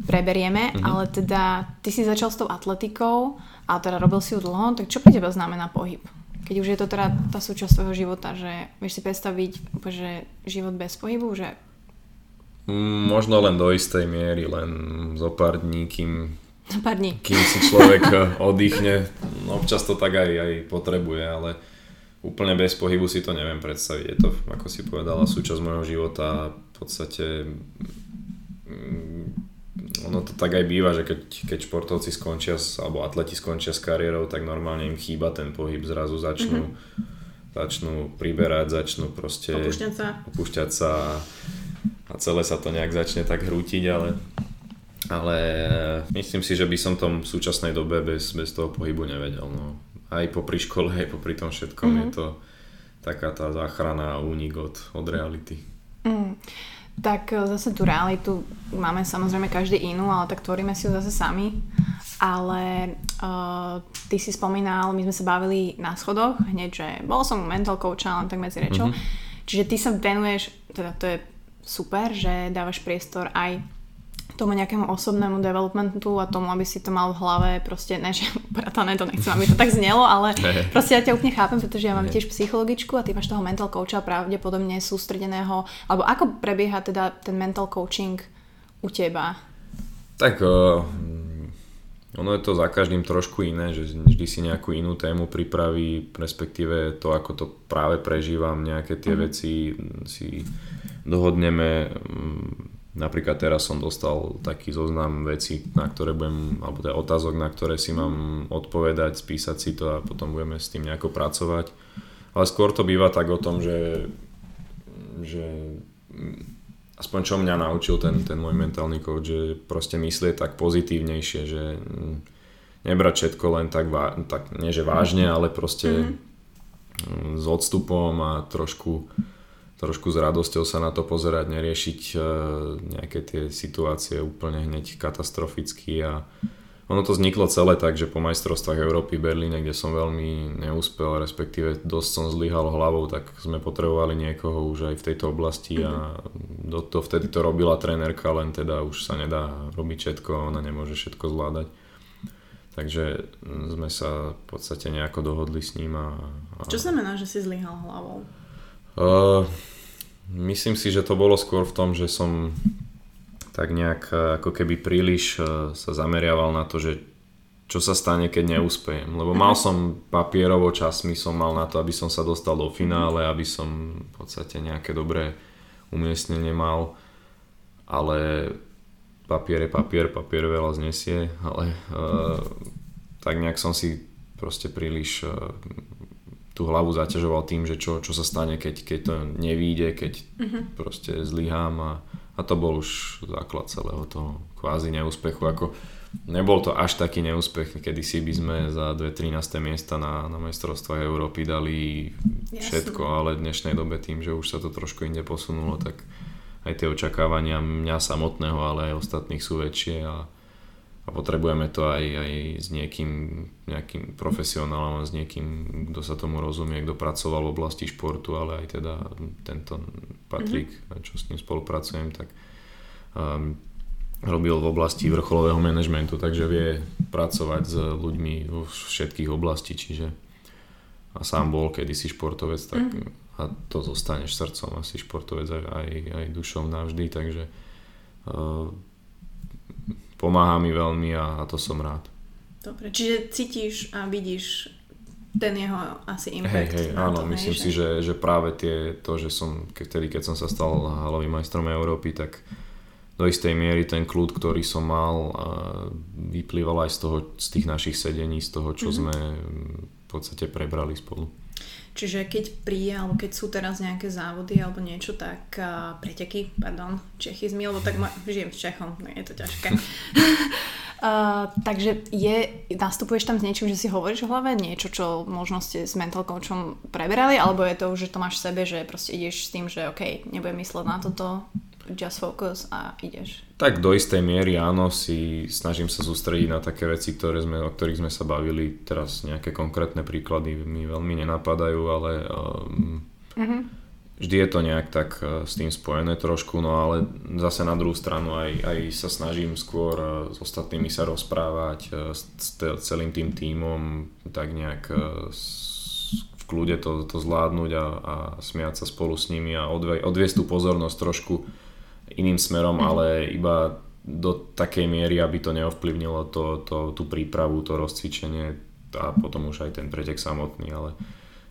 preberieme, mm-hmm. ale teda ty si začal s tou atletikou a teda robil si ju dlho, tak čo pre teba znamená pohyb? Keď už je to teda tá súčasť tvojho života, že vieš si predstaviť, že život bez pohybu, že Možno len do istej miery, len zo pár dní, kým, pár dní. kým si človek oddychne. No, občas to tak aj, aj potrebuje, ale úplne bez pohybu si to neviem predstaviť. Je to, ako si povedala, súčasť môjho života. V podstate mm, ono to tak aj býva, že keď, keď športovci skončia, alebo atleti skončia s kariérou, tak normálne im chýba ten pohyb, zrazu začnú, mm-hmm. začnú priberať, začnú proste opúšťať sa, opúšťať sa a celé sa to nejak začne tak hrútiť, ale, ale myslím si, že by som tom v súčasnej dobe bez, bez toho pohybu nevedel. No. Aj popri škole, aj popri tom všetkom mm-hmm. je to taká tá záchrana a únik od, od reality. Mm. Tak e, zase tú realitu máme samozrejme každý inú, ale tak tvoríme si ju zase sami. Ale uh, ty si spomínal, my sme sa bavili na schodoch hneď, že bol som mental coach, len tak medzi rečou. Mm-hmm. Čiže ty sa venuješ, teda to je super, že dávaš priestor aj tomu nejakému osobnému developmentu a tomu, aby si to mal v hlave, proste, ne, že bratané, to nechcem, aby to tak znelo, ale proste ja ťa úplne chápem, pretože ja mám tiež psychologičku a ty máš toho mental coacha pravdepodobne sústredeného, alebo ako prebieha teda ten mental coaching u teba? Tak uh, ono je to za každým trošku iné, že vždy si nejakú inú tému pripraví, respektíve to, ako to práve prežívam, nejaké tie mm. veci si dohodneme mm, napríklad teraz som dostal taký zoznam vecí, na ktoré budem, alebo teda otázok, na ktoré si mám odpovedať, spísať si to a potom budeme s tým nejako pracovať. Ale skôr to býva tak o tom, že, že aspoň čo mňa naučil ten, ten môj mentálny coach, že proste myslieť tak pozitívnejšie, že nebrať všetko len tak, tak nie že vážne, ale proste mm-hmm. s odstupom a trošku trošku s radosťou sa na to pozerať, neriešiť e, nejaké tie situácie úplne hneď katastroficky a ono to vzniklo celé tak, že po majstrovstvách Európy v Berlíne, kde som veľmi neúspel, respektíve dosť som zlyhal hlavou, tak sme potrebovali niekoho už aj v tejto oblasti a do to, vtedy to robila trénerka, len teda už sa nedá robiť všetko, ona nemôže všetko zvládať. Takže sme sa v podstate nejako dohodli s ním. A, a... Čo znamená, že si zlyhal hlavou? Uh, myslím si, že to bolo skôr v tom, že som tak nejak uh, ako keby príliš uh, sa zameriaval na to, že čo sa stane, keď neúspejem. Lebo mal mhm. som papierovo časmi, som mal na to, aby som sa dostal do finále, aby som v podstate nejaké dobré umiestnenie mal. Ale papier je papier, papier veľa znesie, ale uh, tak nejak som si proste príliš uh, tú hlavu zaťažoval tým, že čo, čo sa stane, keď, keď to nevíde, keď uh-huh. proste zlyhám a, a to bol už základ celého toho kvázi neúspechu. Ako, nebol to až taký neúspech, kedy si by sme za 2-13 miesta na, na majstrovstvách Európy dali všetko, Jasne. ale v dnešnej dobe tým, že už sa to trošku inde posunulo, tak aj tie očakávania mňa samotného, ale aj ostatných sú väčšie a a potrebujeme to aj, aj s niekým, nejakým profesionálom, s niekým, kto sa tomu rozumie, kto pracoval v oblasti športu, ale aj teda tento Patrik, mm-hmm. čo s ním spolupracujem, tak um, robil v oblasti vrcholového manažmentu, takže vie pracovať s ľuďmi vo všetkých oblastí, čiže a sám bol kedysi športovec, tak mm. a to zostaneš srdcom asi športovec aj, aj, aj dušom navždy, takže uh, pomáha mi veľmi a, a to som rád. Dobre, čiže cítiš a vidíš ten jeho asi impact. Hej, hej, áno, to, myslím hej, si, že... Že, práve tie, to, že som, vtedy keď som sa stal halovým majstrom Európy, tak do istej miery ten kľud, ktorý som mal, vyplýval aj z toho, z tých našich sedení, z toho, čo mm-hmm. sme v podstate prebrali spolu. Čiže keď príde, alebo keď sú teraz nejaké závody alebo niečo, tak uh, preteky, pardon, Čechizmy, lebo tak ma, žijem v Čechom, no je to ťažké. uh, takže je, nastupuješ tam s niečím, že si hovoríš v hlave? Niečo, čo možno ste s mental coachom preberali, alebo je to, že to máš v sebe, že proste ideš s tým, že OK, nebudem mysleť na toto, just focus a ideš. Tak do istej miery áno, si snažím sa sústrediť na také veci, ktoré sme, o ktorých sme sa bavili. Teraz nejaké konkrétne príklady mi veľmi nenapadajú, ale um, uh-huh. vždy je to nejak tak uh, s tým spojené trošku, no ale zase na druhú stranu aj, aj sa snažím skôr uh, s ostatnými sa rozprávať, uh, s, s celým tým tímom, tak nejak uh, v kľude to, to zvládnuť a, a smiať sa spolu s nimi a odve, odviesť tú pozornosť trošku iným smerom, mm. ale iba do takej miery, aby to neovplyvnilo to, to, tú prípravu, to rozcvičenie a potom už aj ten pretek samotný, ale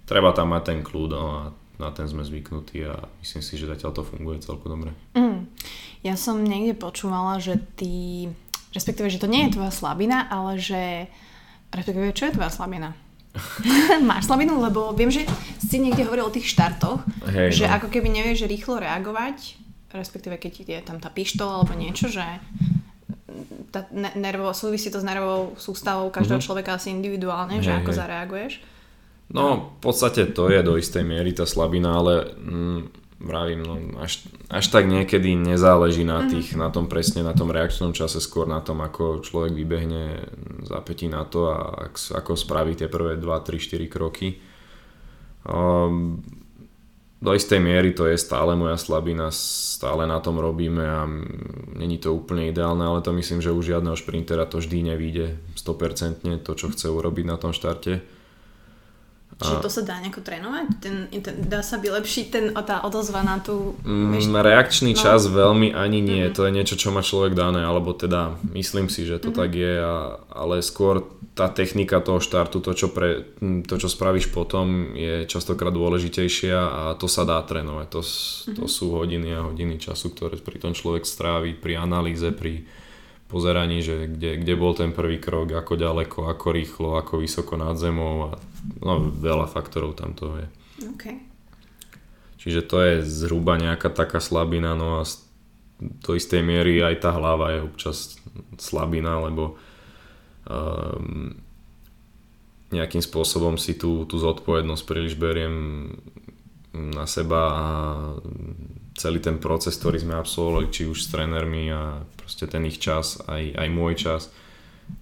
treba tam mať ten kľud no, a na ten sme zvyknutí a myslím si, že zatiaľ to funguje celkom dobre. Mm. Ja som niekde počúvala, že ty, respektíve, že to nie je tvoja slabina, ale že, respektíve, čo je tvoja slabina? Máš slabinu, lebo viem, že si niekde hovoril o tých štartoch, hey, že no. ako keby nevieš rýchlo reagovať respektíve keď je tam tá pištol alebo niečo, že tá nervo, súvisí to s nervovou sústavou každého mm-hmm. človeka asi individuálne, hej, že ako hej. zareaguješ. No, v podstate to je do istej miery tá slabina, ale mm, vravím, no, až, až tak niekedy nezáleží na, mhm. tých, mm. na tom presne, na tom reakčnom čase, skôr na tom, ako človek vybehne zapätí na to a ako spraví tie prvé 2, 3, 4 kroky. Um, do istej miery to je stále moja slabina, stále na tom robíme a není to úplne ideálne, ale to myslím, že u žiadneho šprintera to vždy nevíde 100% to, čo chce urobiť na tom štarte. Čiže to sa dá nejako trénovať? Ten, ten, dá sa vylepšiť ten, tá odozva na tú... Mm, reakčný no. čas veľmi ani nie. Mm-hmm. To je niečo, čo má človek dané, alebo teda myslím si, že to mm-hmm. tak je, a, ale skôr tá technika toho štartu, to čo, pre, to, čo spravíš potom, je častokrát dôležitejšia a to sa dá trénovať. To, mm-hmm. to sú hodiny a hodiny času, ktoré pri tom človek strávi, pri analýze, pri pozeraní, že kde, kde bol ten prvý krok, ako ďaleko, ako rýchlo, ako vysoko nad zemou a no, veľa faktorov tam toho je. Okay. Čiže to je zhruba nejaká taká slabina, no a do istej miery aj tá hlava je občas slabina, lebo um, nejakým spôsobom si tú, tú zodpovednosť príliš beriem na seba a celý ten proces, ktorý sme absolvovali, či už s trénermi a proste ten ich čas, aj, aj môj čas,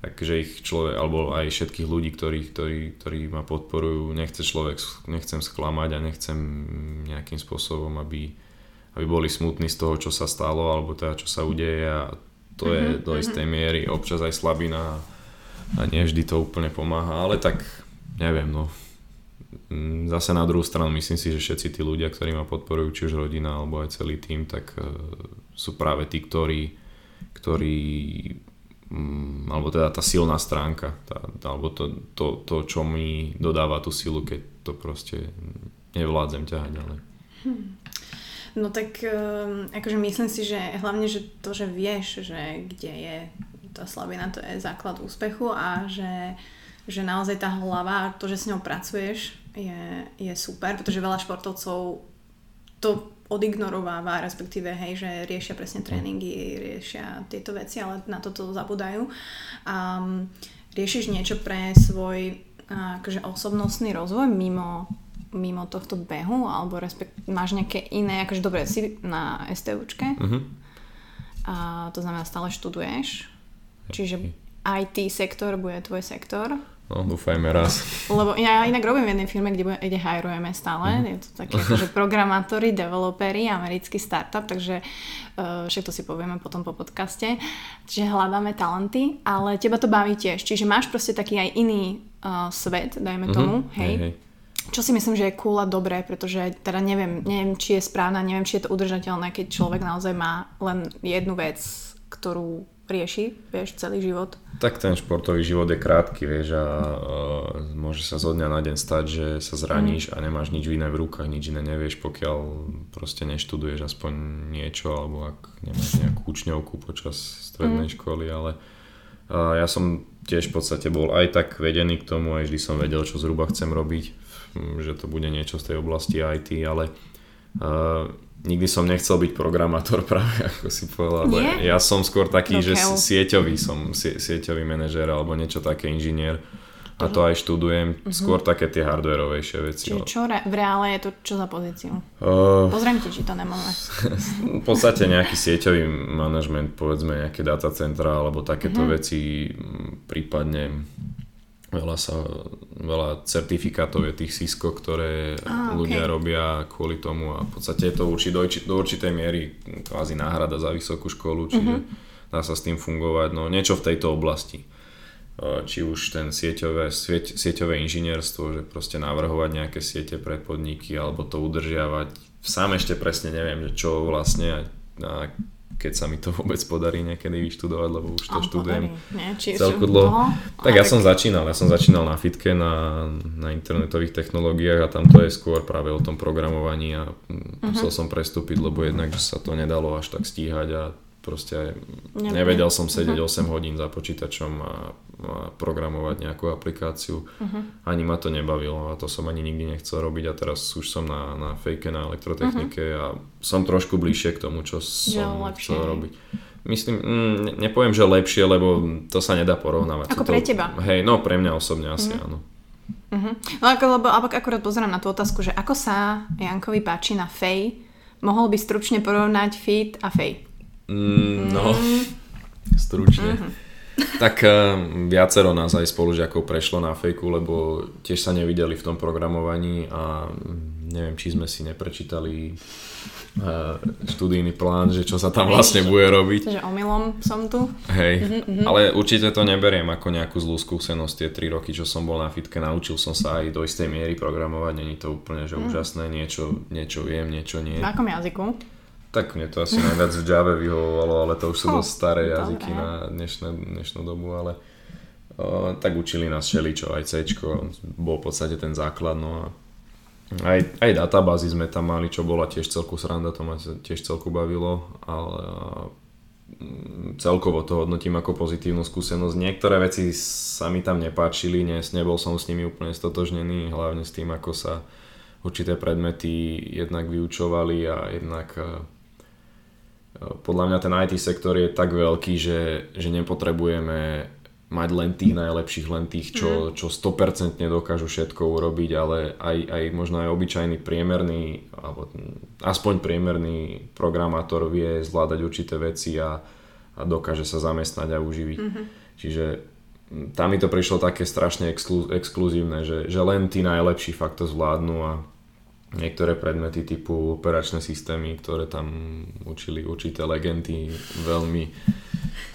takže ich človek, alebo aj všetkých ľudí, ktorí, ktorí, ktorí ma podporujú, nechce človek, nechcem sklamať a nechcem nejakým spôsobom, aby, aby boli smutní z toho, čo sa stalo, alebo teda čo sa udeje a to mm-hmm. je mhm, do mhm. istej miery občas aj slabina a nie vždy to úplne pomáha, ale tak neviem, no zase na druhú stranu myslím si, že všetci tí ľudia, ktorí ma podporujú, či už rodina alebo aj celý tým, tak uh, sú práve tí, ktorí, ktorí um, alebo teda tá silná stránka, tá, alebo to, to, to, čo mi dodáva tú silu, keď to proste nevládzem ťahať ďalej. Hmm. No tak um, akože myslím si, že hlavne, že to, že vieš, že kde je tá slabina, to je základ úspechu a že, že naozaj tá hlava, to, že s ňou pracuješ, je, je super, pretože veľa športovcov to odignorováva, respektíve hej, že riešia presne mm. tréningy, riešia tieto veci, ale na toto zabudajú. Um, riešiš niečo pre svoj akože osobnostný rozvoj mimo, mimo tohto behu, alebo respekt, máš nejaké iné, akože dobre, si na STUčke, uh-huh. Mhm. a to znamená stále študuješ, čiže IT sektor bude tvoj sektor. No, dúfajme raz. Lebo ja inak robím v jednej firme, kde, kde hajrujeme stále. Mm-hmm. Je to také akože programátori, developeri, americký startup, takže uh, však to si povieme potom po podcaste. Čiže hľadáme talenty, ale teba to baví tiež. Čiže máš proste taký aj iný uh, svet, dajme mhm. tomu, mm-hmm. hej. hej, hej. Čo si myslím, že je cool a dobré, pretože teda neviem, neviem, či je správna, neviem, či je to udržateľné, keď človek naozaj má len jednu vec, ktorú rieši, vieš, celý život. Tak ten športový život je krátky, vieš, a uh, môže sa zo dňa na deň stať, že sa zraníš mm. a nemáš nič iné v rukách, nič iné nevieš, pokiaľ proste neštuduješ aspoň niečo, alebo ak nemáš nejakú učňovku počas strednej mm. školy, ale uh, ja som tiež v podstate bol aj tak vedený k tomu, aj vždy som vedel, čo zhruba chcem robiť, že to bude niečo z tej oblasti IT, ale uh, nikdy som nechcel byť programátor práve, ako si povedal. Nie? Ja som skôr taký, okay. že sieťový som, sieťový manažer alebo niečo také, inžinier. A to aj študujem, uh-huh. skôr také tie hardwareovejšie veci. Čiže čo re, v reále je to čo za pozíciu? Uh, Pozriem ti, či to nemáme. v podstate nejaký sieťový manažment, povedzme nejaké datacentra alebo takéto uh-huh. veci, prípadne veľa, sa, veľa certifikátov je tých Cisco, ktoré ah, okay. ľudia robia kvôli tomu a v podstate je to určite do, do určitej miery kvázi náhrada za vysokú školu, čiže uh-huh. dá sa s tým fungovať. No niečo v tejto oblasti. Či už ten sieťové, sieť, sieťové inžinierstvo, že proste navrhovať nejaké siete pre podniky alebo to udržiavať. Sám ešte presne neviem, že čo vlastne a keď sa mi to vôbec podarí niekedy vyštudovať, lebo už to študujem celku dlho. No, tak ja som začínal, ja som začínal na fitke, na, na internetových technológiách a tam to je skôr práve o tom programovaní a uh-huh. musel som prestúpiť, lebo jednak sa to nedalo až tak stíhať a proste nevedel som sedieť uh-huh. 8 hodín za počítačom a, a programovať nejakú aplikáciu. Uh-huh. Ani ma to nebavilo a to som ani nikdy nechcel robiť a teraz už som na, na fejke, na elektrotechnike uh-huh. a som trošku bližšie k tomu, čo som ja, chcel robiť. Myslím, mm, nepoviem, že lepšie, lebo to sa nedá porovnávať. Ako pre teba? Hej, no pre mňa osobne asi uh-huh. áno. Uh-huh. No ako, lebo akurát pozerám na tú otázku, že ako sa Jankovi páči na fej, mohol by stručne porovnať fit a fej? Mm, no, mm. stručne. Mm-hmm. Tak uh, viacero nás aj spolužiakov prešlo na fejku, lebo tiež sa nevideli v tom programovaní a neviem, či sme si neprečítali uh, študijný plán, že čo sa tam vlastne bude robiť. Takže omylom som tu. Hej, mm-hmm. ale určite to neberiem ako nejakú zlú skúsenosť tie 3 roky, čo som bol na fitke, naučil som sa aj do istej miery programovať, není to úplne že mm. úžasné, niečo, niečo viem, niečo nie. V akom jazyku? Tak mne to asi najviac v Java vyhovovalo, ale to už sú dosť staré jazyky Dobre. na dnešné, dnešnú dobu, ale o, tak učili nás čo aj C, bol v podstate ten základ, no a aj, aj databázy sme tam mali, čo bola tiež celku sranda, to ma tiež celku bavilo, ale mm, celkovo to hodnotím ako pozitívnu skúsenosť. Niektoré veci sa mi tam nepáčili, ne, nebol som s nimi úplne stotožnený, hlavne s tým, ako sa určité predmety jednak vyučovali a jednak podľa mňa ten IT sektor je tak veľký, že, že nepotrebujeme mať len tých najlepších, len tých, čo, mhm. čo 100% dokážu všetko urobiť, ale aj, aj možno aj obyčajný priemerný, alebo aspoň priemerný programátor vie zvládať určité veci a, a dokáže sa zamestnať a uživiť. Mm-hmm. Čiže tam mi to prišlo také strašne exklu, exkluzívne, že, že len tí najlepší fakt to zvládnu a niektoré predmety typu operačné systémy, ktoré tam učili určité legendy veľmi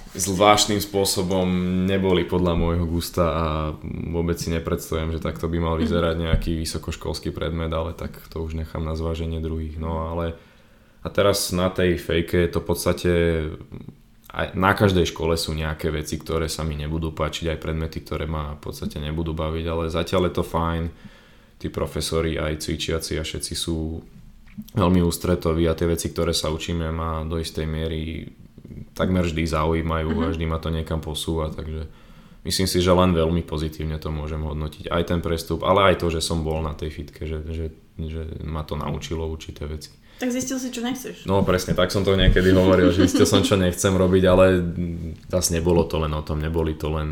zvláštnym spôsobom neboli podľa môjho gusta a vôbec si nepredstavujem, že takto by mal vyzerať nejaký vysokoškolský predmet, ale tak to už nechám na zváženie druhých. No ale a teraz na tej fejke je to v podstate aj na každej škole sú nejaké veci, ktoré sa mi nebudú páčiť, aj predmety, ktoré ma v podstate nebudú baviť, ale zatiaľ je to fajn. Tí profesori, aj cvičiaci a všetci sú veľmi ústretoví a tie veci, ktoré sa učíme, ma do istej miery takmer vždy zaujímajú uh-huh. a vždy ma to niekam posúva, takže myslím si, že len veľmi pozitívne to môžem hodnotiť. Aj ten prestup, ale aj to, že som bol na tej fitke, že, že, že ma to naučilo určité veci. Tak zistil si, čo nechceš. No presne, tak som to niekedy hovoril, že zistil som, čo nechcem robiť, ale zase nebolo to len o tom, neboli to len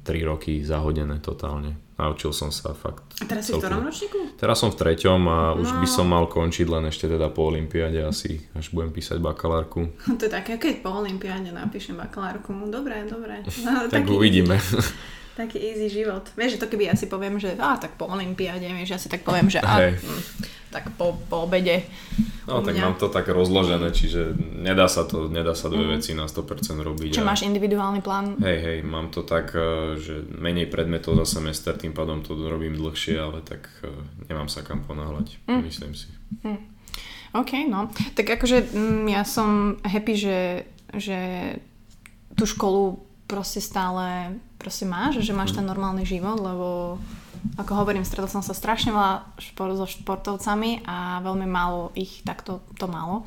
3 roky zahodené totálne. Naučil som sa fakt. A teraz si v ktorom ročníku? Teraz som v treťom a už no. by som mal končiť len ešte teda po olympiáde asi, až budem písať bakalárku. To je také, keď po olympiáde napíšem bakalárku. Dobre, dobre. No, tak taký, uvidíme. Taký easy život. Vieš, že to keby ja si poviem, že á, tak po olympiáde, vieš, ja si tak poviem, že á, tak po, po obede. No tak mám to tak rozložené, čiže nedá sa to, nedá sa dve mm. veci na 100% robiť. Čo a... máš individuálny plán? Hej, hej, mám to tak, eh, že menej predmetov za semester, tým pádom to robím dlhšie, ale tak eh, nemám sa kam ponáhľať, mm. myslím si. Mm. OK, no. Tak akože mm, ja som happy, že, že tú školu proste stále proste máš, že máš ten normálny život, lebo ako hovorím, stretol som sa strašne veľa šport, so športovcami a veľmi málo ich takto to malo.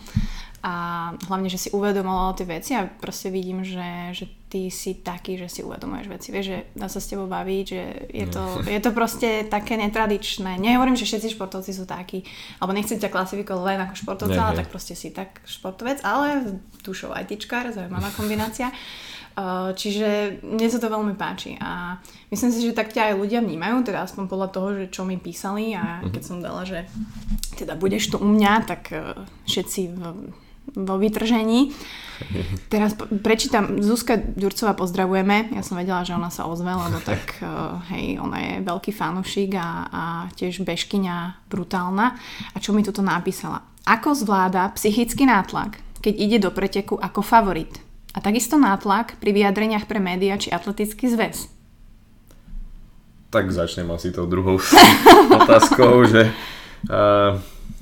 A hlavne, že si uvedomovala tie veci a proste vidím, že, že ty si taký, že si uvedomuješ veci. Vieš, že dá sa s tebou baviť, že je to, no. je to proste také netradičné. Nehovorím, že všetci športovci sú takí, alebo nechcem ťa klasifikovať len ako športovca, ale tak proste si tak športovec, ale dušou aj tyčkár, zaujímavá kombinácia. Eh, čiže mne sa to veľmi páči a myslím si, že tak ťa aj ľudia vnímajú, teda aspoň podľa toho, že čo mi písali a mhm. keď som dala, že teda budeš tu u mňa, tak eh, všetci v, vo vytržení. Teraz prečítam, Zuzka Ďurcová pozdravujeme, ja som vedela, že ona sa ozve, lebo tak eh, hej, ona je veľký fanúšik a, a tiež bežkyňa brutálna. A čo mi tuto napísala? Ako zvláda psychický nátlak, keď ide do preteku ako favorit? A takisto nátlak pri vyjadreniach pre médiá či atletický zväz. Tak začnem asi tou druhou otázkou, že uh,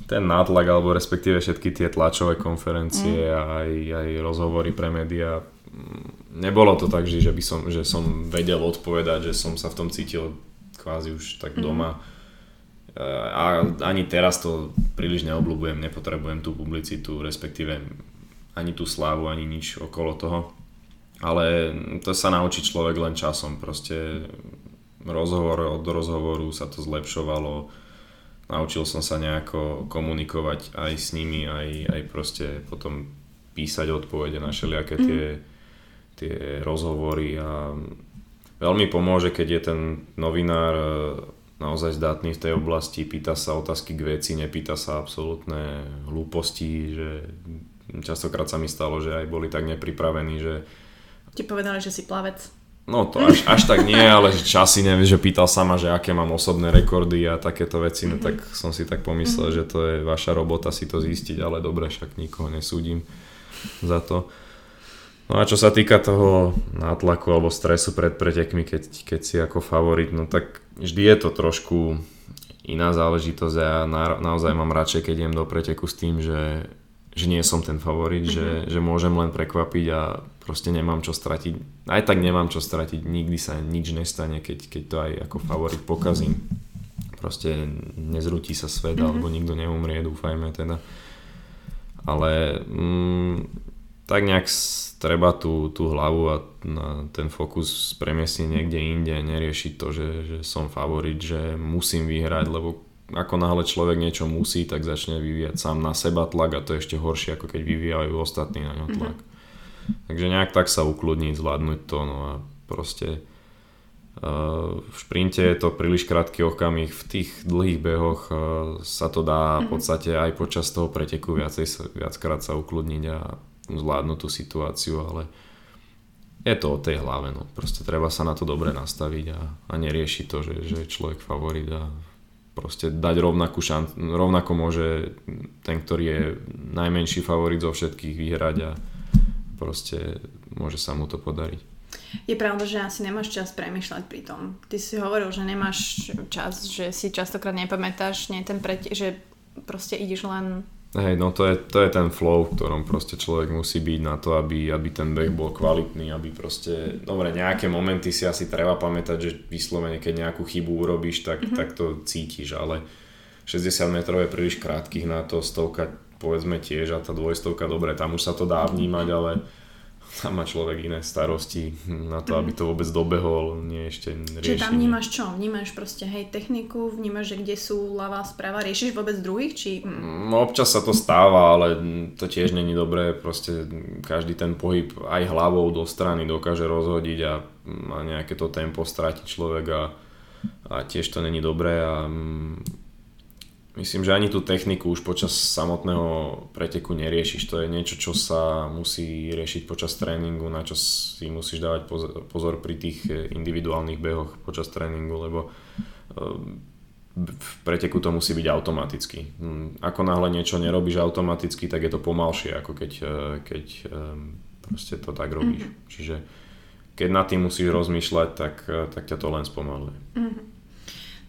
ten nátlak, alebo respektíve všetky tie tlačové konferencie mm. a aj, aj rozhovory pre médiá, mm, nebolo to tak, že, by som, že som vedel odpovedať, že som sa v tom cítil kvázi už tak mm. doma. A ani teraz to príliš neobľúbujem, nepotrebujem tú publicitu, respektíve ani tú slávu, ani nič okolo toho. Ale to sa naučí človek len časom. Proste rozhovor od rozhovoru sa to zlepšovalo. Naučil som sa nejako komunikovať aj s nimi, aj, aj proste potom písať odpovede na všelijaké mm. tie, tie rozhovory a veľmi pomôže, keď je ten novinár e, naozaj zdatný v tej oblasti, pýta sa otázky k veci, nepýta sa absolútne hlúposti, že častokrát sa mi stalo, že aj boli tak nepripravení, že... Ti povedali, že si plavec. No to až, až tak nie, ale že časy nevie, že pýtal sama, že aké mám osobné rekordy a takéto veci, no mm-hmm. tak som si tak pomyslel, mm-hmm. že to je vaša robota si to zistiť, ale dobre, však nikoho nesúdim za to. No a čo sa týka toho nátlaku alebo stresu pred pretekmi, keď, keď si ako favorit, no tak vždy je to trošku iná záležitosť ja na, naozaj mám radšej, keď idem do preteku s tým, že, že nie som ten favorit, mm-hmm. že, že môžem len prekvapiť a proste nemám čo stratiť. Aj tak nemám čo stratiť, nikdy sa nič nestane, keď, keď to aj ako favorit pokazím. Proste nezrúti sa svet, mm-hmm. alebo nikto neumrie, dúfajme teda. Ale mm, tak nejak treba tú, tú hlavu a ten fokus premiesniť niekde inde, neriešiť to, že, že som favorit, že musím vyhrať, lebo ako náhle človek niečo musí, tak začne vyvíjať sám na seba tlak a to je ešte horšie, ako keď vyvíjajú ostatní na ňo tlak. Mm-hmm. Takže nejak tak sa ukludniť, zvládnuť to, no a proste uh, v šprinte je to príliš krátky okamih, v tých dlhých behoch uh, sa to dá v mhm. podstate aj počas toho preteku viacej, viackrát sa ukludniť a zvládnuť tú situáciu, ale je to o tej hlave, no. Proste treba sa na to dobre nastaviť a, a neriešiť to, že, že je človek favorit a proste dať rovnakú šancu, rovnako môže ten, ktorý je najmenší favorit zo všetkých vyhrať a proste môže sa mu to podariť. Je pravda, že asi nemáš čas premyšľať pri tom. Ty si hovoril, že nemáš čas, že si častokrát nepamätáš, nie ten pretie, že proste ideš len... Hej, no to je, to je ten flow, v ktorom proste človek musí byť na to, aby, aby ten beh bol kvalitný, aby proste, dobre, nejaké momenty si asi treba pamätať, že vyslovene, keď nejakú chybu urobíš, tak, mm-hmm. tak to cítiš, ale 60 metrov je príliš krátkých na to, stovka povedzme tiež a tá dvojstovka, dobre, tam už sa to dá vnímať, ale tam má človek iné starosti na to, aby to vôbec dobehol, nie ešte riešenie. Čiže tam vnímaš čo? Vnímaš proste hej techniku, vnímaš, že kde sú ľavá, správa, riešiš vôbec druhých? Či... No, občas sa to stáva, ale to tiež není dobré, proste každý ten pohyb aj hlavou do strany dokáže rozhodiť a, a nejaké to tempo stráti človek a, a tiež to není dobré a Myslím, že ani tú techniku už počas samotného preteku neriešiš. To je niečo, čo sa musí riešiť počas tréningu, na čo si musíš dávať pozor pri tých individuálnych behoch počas tréningu, lebo ehm, v preteku to musí byť automaticky. Hm, ako náhle niečo nerobíš automaticky, tak je to pomalšie, ako keď, e, keď proste to tak robíš. Mm-hmm. Čiže keď nad tým musíš rozmýšľať, tak, tak ťa to len spomaluje. Mm-hmm.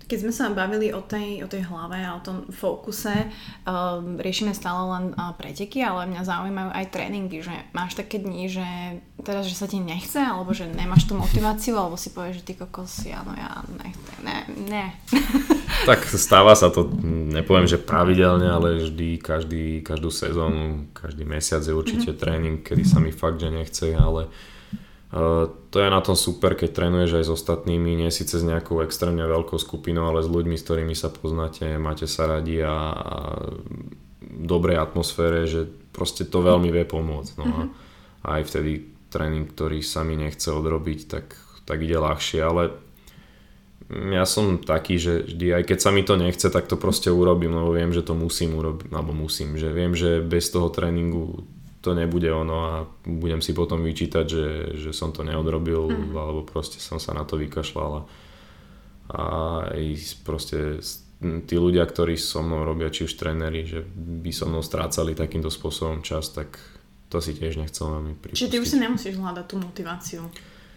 Keď sme sa bavili o tej, o tej hlave a o tom fokuse, um, riešime stále len uh, preteky, ale mňa zaujímajú aj tréningy, že máš také dni, že teraz, že sa ti nechce, alebo že nemáš tú motiváciu, alebo si povieš, že ty kokos, áno, ja nechcem, ne, ne. tak stáva sa to, nepoviem, že pravidelne, ale vždy, každý, každú sezónu, každý mesiac je určite mm-hmm. tréning, kedy sa mi fakt, že nechce, ale to je na tom super, keď trénuješ aj s ostatnými, nie síce s nejakou extrémne veľkou skupinou, ale s ľuďmi, s ktorými sa poznáte, máte sa radi a, a dobrej atmosfére, že proste to veľmi vie pomôcť. No a aj vtedy tréning, ktorý sa mi nechce odrobiť, tak, tak ide ľahšie, ale ja som taký, že vždy, aj keď sa mi to nechce, tak to proste urobím, lebo viem, že to musím urobiť, alebo musím, že viem, že bez toho tréningu to nebude ono a budem si potom vyčítať, že, že som to neodrobil mm. alebo proste som sa na to vykašľal a, a proste tí ľudia, ktorí so mnou robia, či už tréneri, že by so mnou strácali takýmto spôsobom čas, tak to si tiež nechcel veľmi pripustiť. Čiže ty už si nemusíš hľadať tú motiváciu.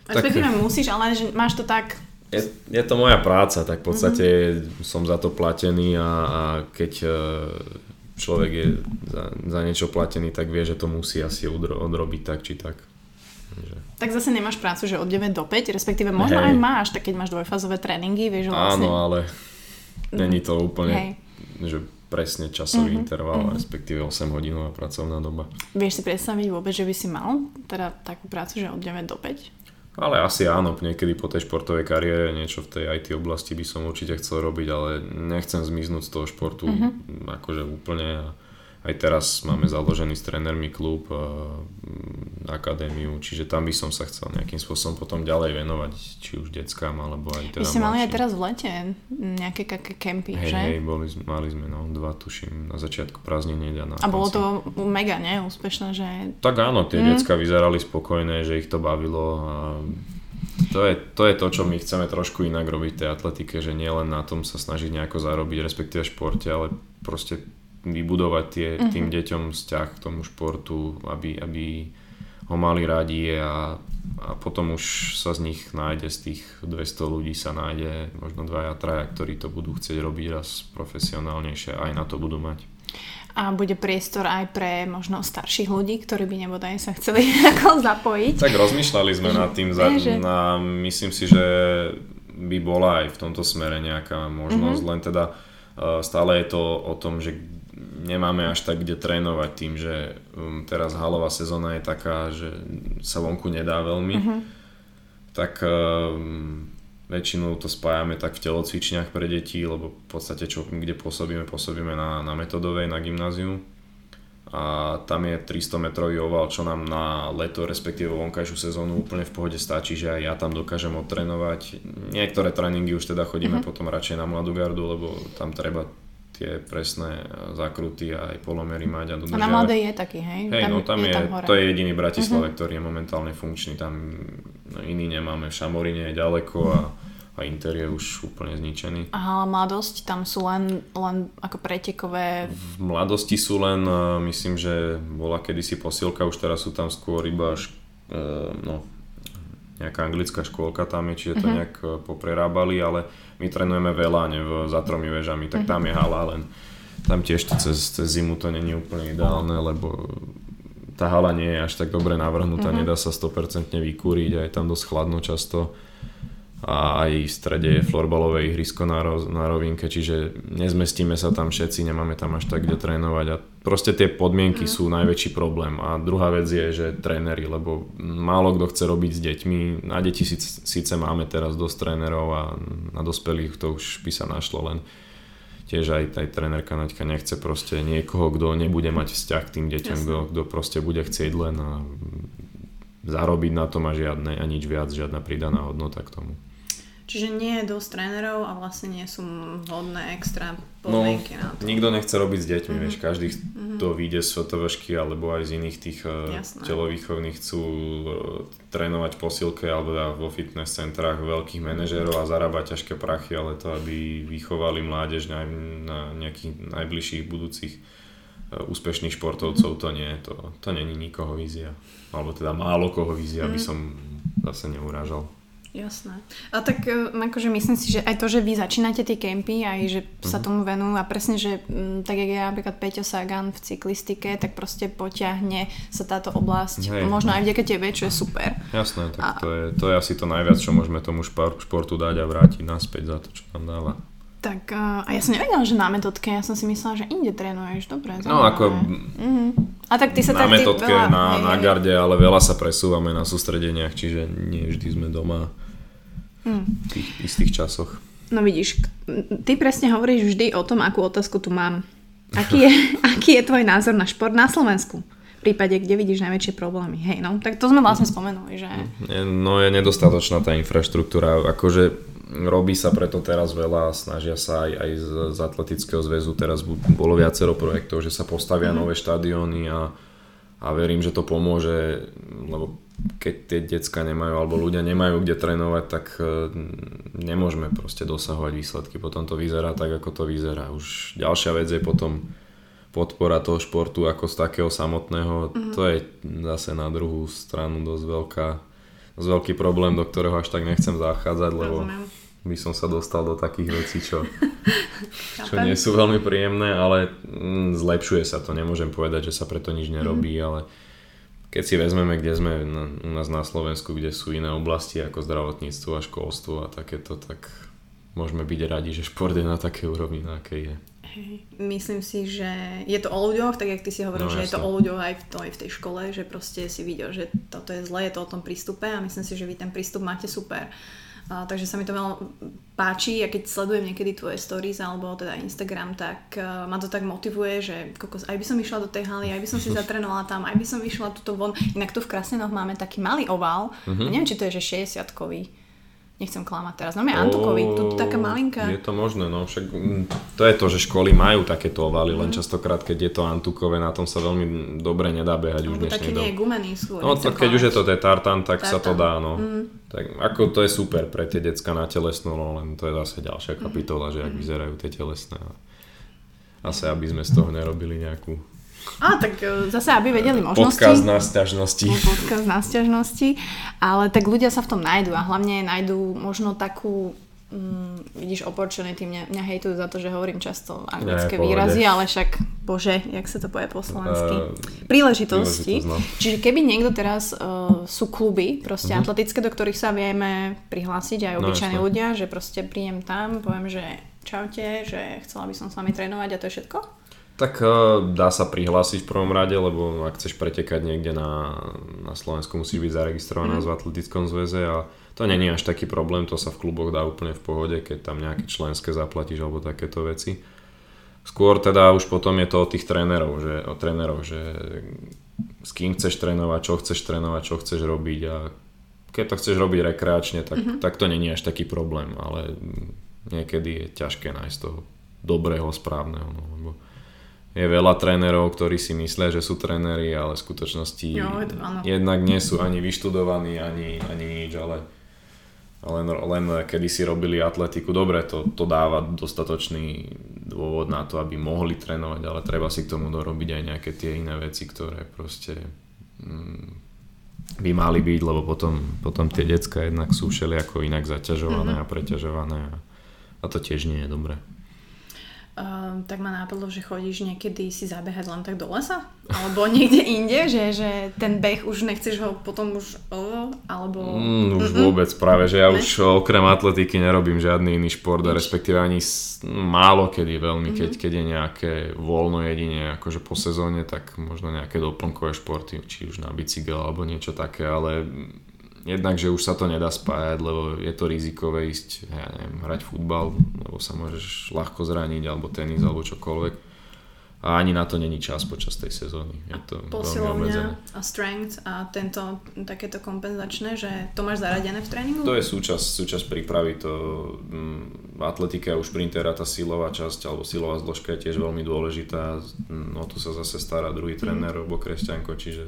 Respektíve musíš, ale že máš to tak... Je, je to moja práca, tak v podstate mm-hmm. som za to platený a, a keď človek je za, za niečo platený, tak vie, že to musí asi odro, odrobiť tak či tak. Že... Tak zase nemáš prácu, že od 9 do 5, respektíve možno Hej. aj máš, tak keď máš dvojfázové tréningy, vieš, že vlastne... Áno, ale není to úplne, Hej. že presne časový mm-hmm. interval, mm-hmm. respektíve 8 hodinová pracovná doba. Vieš si predstaviť vôbec, že by si mal teda takú prácu, že od 9 do 5? Ale asi áno, niekedy po tej športovej kariére niečo v tej IT oblasti by som určite chcel robiť, ale nechcem zmiznúť z toho športu uh-huh. akože úplne. A aj teraz máme založený s trénermi klub, akadémiu, čiže tam by som sa chcel nejakým spôsobom potom ďalej venovať, či už deckám, alebo aj teda Vy ste mali aj teraz v lete nejaké kempy, hej, že? Hej, boli, mali sme no, dva, tuším, na začiatku prázdnin a na A bolo to mega, ne? Úspešné, že... Tak áno, tie mm. decka vyzerali spokojné, že ich to bavilo a to je, to je to, čo my chceme trošku inak robiť tej atletike, že nie len na tom sa snažiť nejako zarobiť, respektíve športe, ale proste vybudovať tie, uh-huh. tým deťom vzťah k tomu športu, aby, aby ho mali radi a, a potom už sa z nich nájde, z tých 200 ľudí sa nájde možno dvaja, traja, ktorí to budú chcieť robiť raz profesionálnejšie aj na to budú mať a bude priestor aj pre možno starších ľudí, ktorí by nebodaj sa chceli ako zapojiť. Tak rozmýšľali sme nad tým, za, že... na, myslím si, že by bola aj v tomto smere nejaká možnosť, mm-hmm. len teda uh, stále je to o tom, že nemáme až tak kde trénovať tým, že um, teraz halová sezóna je taká, že sa vonku nedá veľmi, mm-hmm. tak um, Väčšinou to spájame tak v telocvičniach pre deti, lebo v podstate čo, kde pôsobíme, pôsobíme na, na metodovej, na gymnáziu. A tam je 300 metrový oval, čo nám na leto, respektíve vonkajšiu sezónu úplne v pohode stačí, že aj ja tam dokážem odtrénovať. Niektoré tréningy už teda chodíme mm-hmm. potom radšej na mladú gardu, lebo tam treba tie presné zakruty a aj polomery mať a dodržiavať. A na mladej je taký, hej? Hej, tam, no tam je, je tam to je jediný Bratislave, uh-huh. ktorý je momentálne funkčný, tam no, iný nemáme, v Šamoríne je ďaleko a, a Inter je už úplne zničený. Aha, mladosť, tam sú len, len ako pretekové... V mladosti sú len, myslím, že bola kedysi posilka, už teraz sú tam skôr iba š, e, no, nejaká anglická škôlka tam je, čiže to uh-huh. nejak e, poprerábali, ale my trénujeme veľa ne, za tromi vežami, tak tam je hala, len. Tam tiež to cez, cez zimu to není úplne ideálne, lebo tá hala nie je až tak dobre navrhnutá, uh-huh. nedá sa 100% vykúriť a je tam dosť chladno často. A aj v strede je florbalové ihrisko na, ro- na rovinke, čiže nezmestíme sa tam všetci, nemáme tam až tak kde trénovať a proste tie podmienky mm. sú najväčší problém a druhá vec je, že tréneri, lebo málo kto chce robiť s deťmi, na deti síce máme teraz dosť trénerov a na dospelých to už by sa našlo, len tiež aj, aj trénerka Naďka nechce proste niekoho, kto nebude mať vzťah k tým deťom, kto, kto proste bude chcieť len a zarobiť na tom a žiadne a nič viac, žiadna pridaná hodnota k tomu. Čiže nie je dosť trénerov a vlastne nie sú vhodné extra podmienky no, na to. Nikto nechce robiť s deťmi, mm-hmm. vieš, každý mm-hmm. to vyjde z fotovašky alebo aj z iných tých eh, Jasné. telovýchovných chcú eh, trénovať posilke alebo vo fitness centrách veľkých manažérov a zarábať ťažké prachy, ale to, aby vychovali mládež na, na nejakých najbližších budúcich eh, úspešných športovcov, to nie, to, to není nikoho vízia. Alebo teda málo koho vízia, mm. aby som zase neurážal. Jasné. A tak e, akože myslím si, že aj to, že vy začínate tie kempy, aj že sa mhm. tomu venujú a presne, že m, tak jak je napríklad Peťo Sagan v cyklistike, tak proste potiahne sa táto oblasť, Hej. možno aj vďaka tebe, čo je super. Jasné, tak a... to, je, to je asi to najviac, čo môžeme tomu športu dať a vrátiť naspäť za to, čo nám dáva. Tak a ja som nevedela, že na metodke, ja som si myslela, že inde trénuješ, dobre. No ako mm-hmm. A tak ty sa na tak metodke, veľa, na, hej, na garde, ale veľa sa presúvame na sústredeniach, čiže nie vždy sme doma mm. v tých istých časoch. No vidíš, ty presne hovoríš vždy o tom, akú otázku tu mám. Aký je, aký je tvoj názor na šport na Slovensku? V prípade, kde vidíš najväčšie problémy. Hej, no, tak to sme vlastne spomenuli, že... No je nedostatočná tá infraštruktúra. Akože robí sa preto teraz veľa, snažia sa aj, aj z, Atletického zväzu, teraz bolo viacero projektov, že sa postavia mm-hmm. nové štadióny a, a verím, že to pomôže, lebo keď tie decka nemajú alebo ľudia nemajú kde trénovať, tak e, nemôžeme proste dosahovať výsledky. Potom to vyzerá tak, ako to vyzerá. Už ďalšia vec je potom podpora toho športu ako z takého samotného. Mm-hmm. To je zase na druhú stranu dosť veľká dosť veľký problém, do ktorého až tak nechcem zachádzať, lebo Rozumiem by som sa dostal do takých vecí, čo, čo nie sú veľmi príjemné, ale mm, zlepšuje sa to. Nemôžem povedať, že sa preto nič nerobí, mm. ale keď si vezmeme, kde sme na, u nás na Slovensku, kde sú iné oblasti ako zdravotníctvo a školstvo a takéto, tak môžeme byť radi, že šport je na také úrovni, na akej je. Myslím si, že je to o ľuďoch, tak jak ty si hovoril, no, že jasne. je to o ľuďoch aj v, to, aj v tej škole, že proste si videl, že toto je zlé, je to o tom prístupe a myslím si, že vy ten prístup máte super. A, takže sa mi to veľmi páči a keď sledujem niekedy tvoje stories alebo teda Instagram, tak uh, ma to tak motivuje, že kokos, aj by som išla do tej haly, aj by som si zatrenovala tam, aj by som vyšla tuto von. Inak tu v Krasnenoch máme taký malý oval, uh-huh. neviem, či to je že 60-kový. Nechcem klamať teraz, no je Antukovi, tu taká malinká. Je to možné, no však mm, to je to, že školy majú takéto ovaly, len častokrát, keď je to Antukové, na tom sa veľmi dobre nedá behať už dnešnej Také nie gumený sú. No to, keď už je to tartan, tak tartan. sa to dá, no. Mm. Tak ako to je super pre tie decka na telesnú, no len to je zase ďalšia kapitola, mm. že ak vyzerajú tie telesné. Asi aby sme z toho nerobili nejakú a tak e, zase, aby vedeli možnosti. Podkaz na stiažnosti. Podkaz na stiažnosti, ale tak ľudia sa v tom nájdú a hlavne nájdú možno takú mm, vidíš, opportunity, mňa, mňa hejtujú za to, že hovorím často anglické Nie, výrazy, ale však, bože, jak sa to povie po slovensky? Uh, príležitosti. No. Čiže keby niekto teraz, uh, sú kluby, proste uh-huh. atletické, do ktorých sa vieme prihlásiť aj no, obyčajní no, ľudia, že proste príjem tam, poviem, že čaute, že chcela by som s vami trénovať a to je všetko? Tak eh, dá sa prihlásiť v prvom rade, lebo ak chceš pretekať niekde na, na Slovensku, musíš byť zaregistrovaná mm. v Atletickom zväze a to není až taký problém, to sa v kluboch dá úplne v pohode, keď tam nejaké členské zaplatíš alebo takéto veci. Skôr teda už potom je to o tých trénerov, že, o trénerov, že s kým chceš trénovať, čo chceš trénovať, čo chceš robiť a keď to chceš robiť rekreačne, tak, mm-hmm. tak to není až taký problém, ale niekedy je ťažké nájsť toho dobrého, správneho, no, lebo je veľa trénerov, ktorí si myslia, že sú tréneri, ale v skutočnosti jo, to, jednak nie sú ani vyštudovaní, ani, ani nič, ale len, len kedy si robili atletiku, dobre, to, to dáva dostatočný dôvod na to, aby mohli trénovať, ale treba si k tomu dorobiť aj nejaké tie iné veci, ktoré proste mm, by mali byť, lebo potom, potom tie decka jednak sú všelijako inak zaťažované mm-hmm. a preťažované a, a to tiež nie je dobré uh, tak ma nápadlo, že chodíš niekedy si zabehať len tak do lesa? Alebo niekde inde, že, že ten beh už nechceš ho potom už, uh, alebo... Mm, už Mm-mm. vôbec práve, že ja ne? už okrem atletiky nerobím žiadny iný šport, a respektíve ani málo kedy veľmi, mm-hmm. keď, keď je nejaké voľno jedine akože po sezóne, tak možno nejaké doplnkové športy, či už na bicykel alebo niečo také, ale jednak, že už sa to nedá spájať, lebo je to rizikové ísť, ja neviem, hrať futbal, lebo sa môžeš ľahko zraniť, alebo tenis, alebo čokoľvek. A ani na to není čas počas tej sezóny. Je to Posilovňa a strength a tento, takéto kompenzačné, že to máš zaradené v tréningu? To je súčasť, súčasť prípravy. To, mm, v atletike a už sprintera tá silová časť alebo silová zložka je tiež veľmi dôležitá. No tu sa zase stará druhý mhm. tréner, mm. Robo Kresťanko, čiže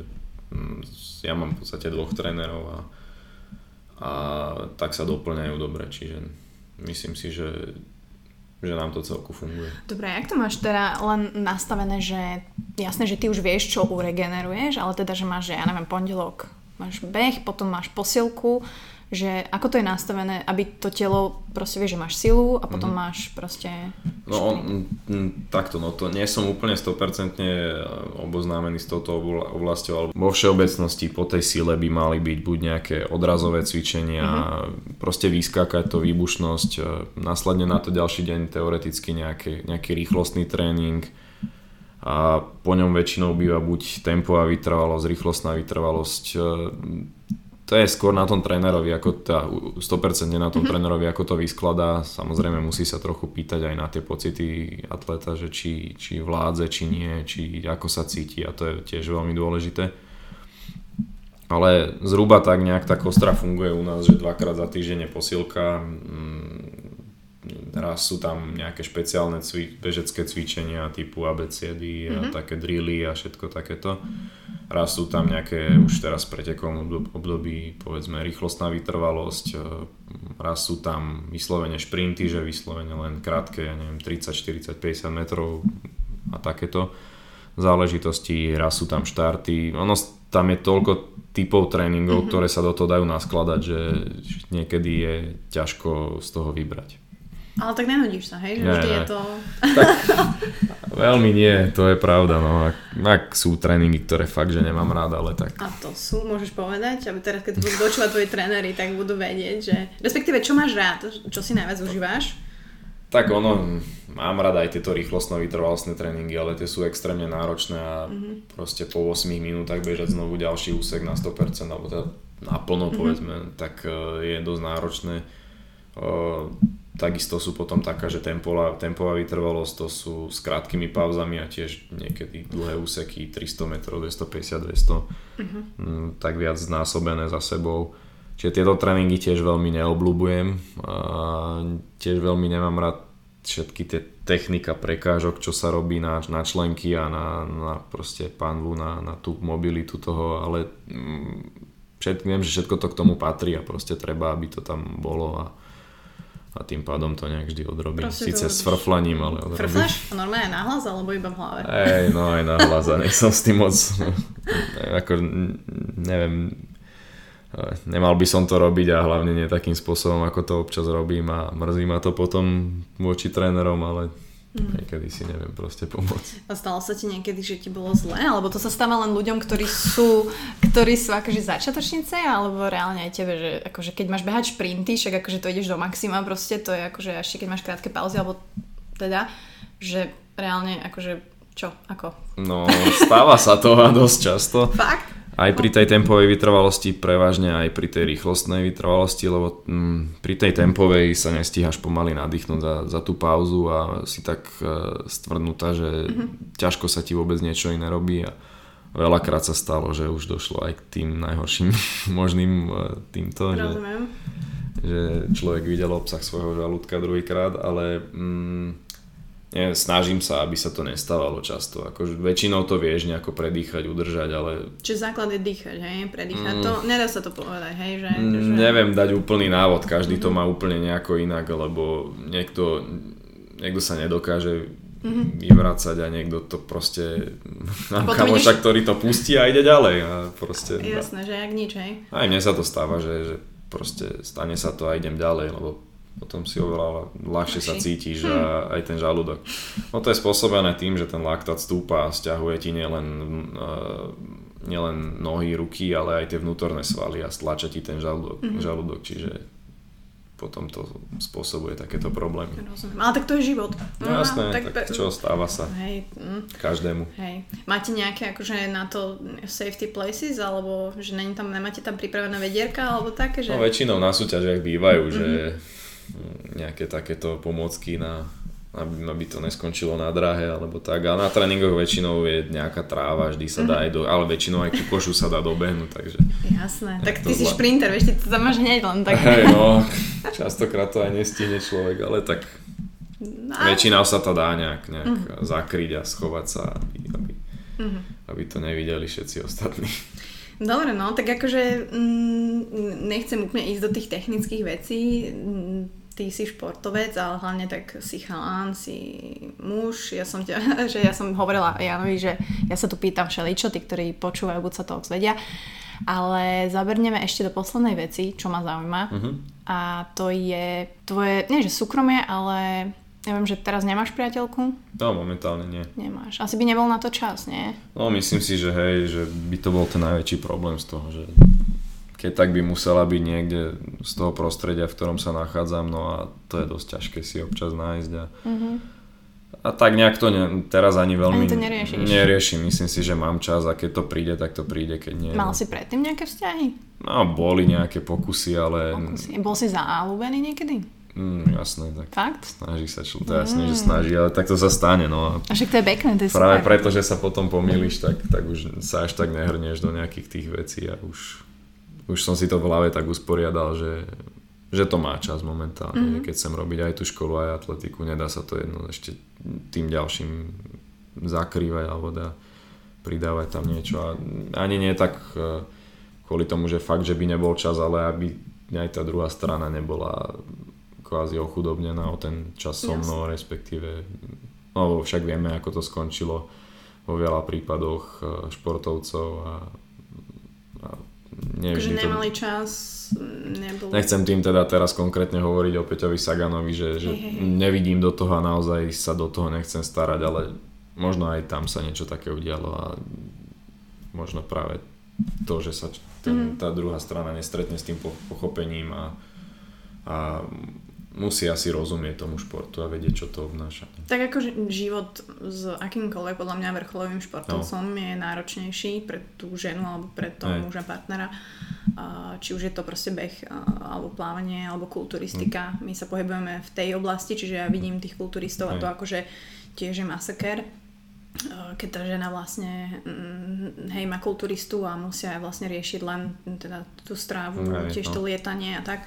mm, ja mám v podstate dvoch trénerov a a tak sa doplňajú dobre, čiže myslím si, že, že nám to celku funguje. Dobre, jak to máš teda len nastavené, že jasné, že ty už vieš, čo uregeneruješ, ale teda, že máš, ja neviem, pondelok máš beh, potom máš posilku, že ako to je nastavené, aby to telo proste vie, že máš silu a potom mm-hmm. máš proste... No m, takto, no to nie som úplne 100% oboznámený s touto oblasťou, ale vo všeobecnosti po tej sile by mali byť buď nejaké odrazové cvičenia, mm-hmm. proste vyskákať to výbušnosť, následne na to ďalší deň teoreticky nejaký, nejaký rýchlostný tréning, a po ňom väčšinou býva buď tempová vytrvalosť, rýchlostná vytrvalosť, to je skôr na tom trénerovi, ako tá, 100% na tom mm-hmm. trénerovi, ako to vyskladá. Samozrejme musí sa trochu pýtať aj na tie pocity atleta, že či, či vládze, či nie, či ako sa cíti a to je tiež veľmi dôležité. Ale zhruba tak nejak tá kostra funguje u nás, že dvakrát za týždeň je posilka, mm, raz sú tam nejaké špeciálne cvi- bežecké cvičenia typu ABCD a mm-hmm. také drilly a všetko takéto. Raz sú tam nejaké už teraz pretekom období povedzme rýchlostná vytrvalosť, e, raz sú tam vyslovene šprinty, že vyslovene len krátke, ja neviem, 30, 40, 50 metrov a takéto záležitosti, raz sú tam štarty, ono tam je toľko typov tréningov, mm-hmm. ktoré sa do toho dajú naskladať, že niekedy je ťažko z toho vybrať. Ale tak nenudíš sa, hej? Že vždy je to... Tak, veľmi nie, to je pravda. No. Ak, ak sú tréningy, ktoré fakt, že nemám rád, ale tak... A to sú, môžeš povedať, aby teraz, keď budú počúvať tvoji tréneri, tak budú vedieť, že... Respektíve, čo máš rád? Čo si najviac užíváš? Tak ono, mám rada aj tieto rýchlostno vytrvalostné tréningy, ale tie sú extrémne náročné a mm-hmm. proste po 8 minútach bežať znovu ďalší úsek na 100%, alebo teda naplno mm-hmm. povedzme, tak uh, je dosť náročné. Takisto sú potom taká, že tempová, tempová vytrvalosť to sú s krátkými pauzami a tiež niekedy dlhé úseky 300 metrov, 250, 200, uh-huh. tak viac znásobené za sebou. Čiže tieto tréningy tiež veľmi neobľúbujem. A tiež veľmi nemám rád všetky tie technika prekážok, čo sa robí na, na členky a na, na proste panvu, na, na tú mobilitu toho, ale mm, všetko, viem, že všetko to k tomu patrí a proste treba, aby to tam bolo a, a tým pádom to nejak vždy odrobím. Proste Sice s frflaním, ale odrobím. Frflaš? Normálne na hlas alebo iba v hlave? Ej, no aj na hlas a som s tým moc, ako neviem, nemal by som to robiť a hlavne nie takým spôsobom, ako to občas robím a mrzí ma to potom voči trénerom, ale mm. niekedy si neviem proste pomôcť. A stalo sa ti niekedy, že ti bolo zle? Alebo to sa stáva len ľuďom, ktorí sú, ktorí sú akože začiatočnice, alebo reálne aj tebe, že akože keď máš behať šprinty, však akože to ideš do maxima proste, to je akože ešte keď máš krátke pauzy, alebo teda, že reálne akože čo, ako? No, stáva sa to a dosť často. Fakt? Aj pri tej tempovej vytrvalosti, prevažne aj pri tej rýchlostnej vytrvalosti, lebo mm, pri tej tempovej sa nestíhaš pomaly nadýchnuť za, za tú pauzu a si tak uh, stvrdnutá, že mm-hmm. ťažko sa ti vôbec niečo iné robí a veľakrát sa stalo, že už došlo aj k tým najhorším možným uh, týmto, že, že človek videl obsah svojho žalúdka druhýkrát, ale mm, snažím sa, aby sa to nestávalo často. Akože väčšinou to vieš nejako predýchať, udržať, ale... Čiže základ je dýchať, hej? Predýchať mm. to, nedá sa to povedať, hej? Že, mm, že... Neviem dať úplný návod, každý mm-hmm. to mhm. má úplne nejako inak, lebo niekto, niekto sa nedokáže mm-hmm. vyvracať a niekto to proste... Mám kamoša, ideš... ktorý to pustí a ide ďalej. A proste, Jasné, že jak nič, hej? Aj mne sa to stáva, že, že proste stane sa to a idem ďalej, lebo potom si oveľa ľahšie sa cítiš hm. a aj ten žalúdok. No to je spôsobené tým, že ten laktát stúpa a stiahuje ti nielen, uh, nielen nohy, ruky, ale aj tie vnútorné svaly a stlača ti ten žalúdok, mm-hmm. žalúdok čiže potom to spôsobuje takéto problémy. Rozumiem. Ale tak to je život. No, no jasné, tak, tak čo stáva sa hej, mm. každému. Hej. Máte nejaké akože na to safety places, alebo že není tam, nemáte tam pripravené vedierka, alebo také? Že... No väčšinou na súťažiach bývajú, mm-hmm. že nejaké takéto pomôcky na, aby, aby to neskončilo na drahe alebo tak. A na tréningoch väčšinou je nejaká tráva, vždy sa dá aj do, ale väčšinou aj ku košu sa dá dobehnúť, takže... Jasné, tak ty si zla... šprinter, vieš, ty to tam máš hneď len tak. Hej, no, častokrát to aj nestihne človek, ale tak no. väčšinou sa to dá nejak, nejak uh-huh. zakryť a schovať sa, aby, aby, uh-huh. aby to nevideli všetci ostatní. Dobre, no, tak akože mm, nechcem úplne ísť do tých technických vecí. Mm, ty si športovec, ale hlavne tak si chalán, si muž. Ja som, ťa, že ja som hovorila Janovi, že ja sa tu pýtam všeličo, tí, ktorí počúvajú, buď sa to vedia. Ale zaberneme ešte do poslednej veci, čo ma zaujíma. Uh-huh. A to je tvoje, nie že súkromie, ale ja viem, že teraz nemáš priateľku? No, momentálne nie. Nemáš. Asi by nebol na to čas, nie? No, myslím si, že hej, že by to bol ten najväčší problém z toho, že keď tak by musela byť niekde z toho prostredia, v ktorom sa nachádzam, no a to je dosť ťažké si občas nájsť a, uh-huh. a tak nejak to ne, teraz ani veľmi ani to neriešim. neriešim. Myslím si, že mám čas a keď to príde, tak to príde, keď nie. Mal si predtým nejaké vzťahy? No, boli nejaké pokusy, ale... Pokusy. Bol si záľúbený niekedy? Mm, jasné, tak Fakt? snaží sa, čo, to jasné, mm. že snaží, ale tak to sa stane, no. A však to je pekné, to je Práve super. preto, že sa potom pomýliš, tak, tak už sa až tak nehrnieš do nejakých tých vecí a už, už som si to v hlave tak usporiadal, že, že to má čas momentálne, mm-hmm. keď chcem robiť aj tú školu, aj atletiku, nedá sa to jedno ešte tým ďalším zakrývať alebo dá pridávať tam niečo. A ani nie tak eh, kvôli tomu, že fakt, že by nebol čas, ale aby aj tá druhá strana nebola kvázi ochudobnená o ten čas so mnou, respektíve, no však vieme, ako to skončilo vo veľa prípadoch e, športovcov a nevždy Takže nemali to... čas, nebol... Nechcem tým teda teraz konkrétne hovoriť o Peťovi Saganovi, že, že hey, hey. nevidím do toho a naozaj sa do toho nechcem starať, ale možno aj tam sa niečo také udialo a možno práve to, že sa ten, mm. tá druhá strana nestretne s tým pochopením a, a musí asi rozumieť tomu športu a vedieť, čo to obnáša. Tak ako život s akýmkoľvek podľa mňa vrcholovým športovcom no. je náročnejší pre tú ženu alebo pre toho muža partnera. Či už je to proste beh alebo plávanie alebo kulturistika. Mm. My sa pohybujeme v tej oblasti, čiže ja vidím tých kulturistov Aj. a to akože tiež je masaker keď tá žena vlastne mm, hej, má kulturistu a musia vlastne riešiť len teda tú strávu, hej, tiež no. to lietanie a tak.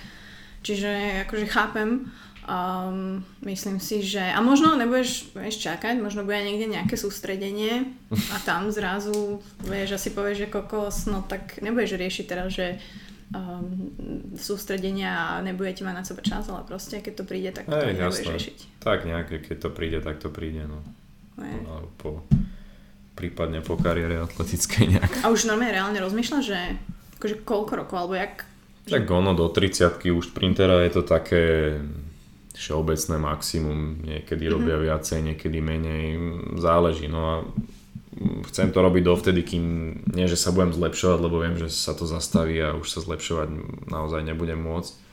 Čiže akože chápem, um, myslím si, že a možno nebudeš vieš, čakať, možno bude niekde nejaké sústredenie a tam zrazu vieš, asi povieš, že kokos, no tak nebudeš riešiť teraz, že um, sústredenia a nebudete mať na seba čas, ale proste keď to príde, tak to nebudeš riešiť. Tak nejaké, keď to príde, tak to príde, no. Po, po, prípadne po kariére atletickej nejak. A už normálne reálne rozmýšľa, že akože koľko rokov, alebo jak tak ono do 30 už printera je to také všeobecné maximum, niekedy mm-hmm. robia viacej, niekedy menej, záleží. No a chcem to robiť dovtedy, kým nie, že sa budem zlepšovať, lebo viem, že sa to zastaví a už sa zlepšovať naozaj nebudem môcť.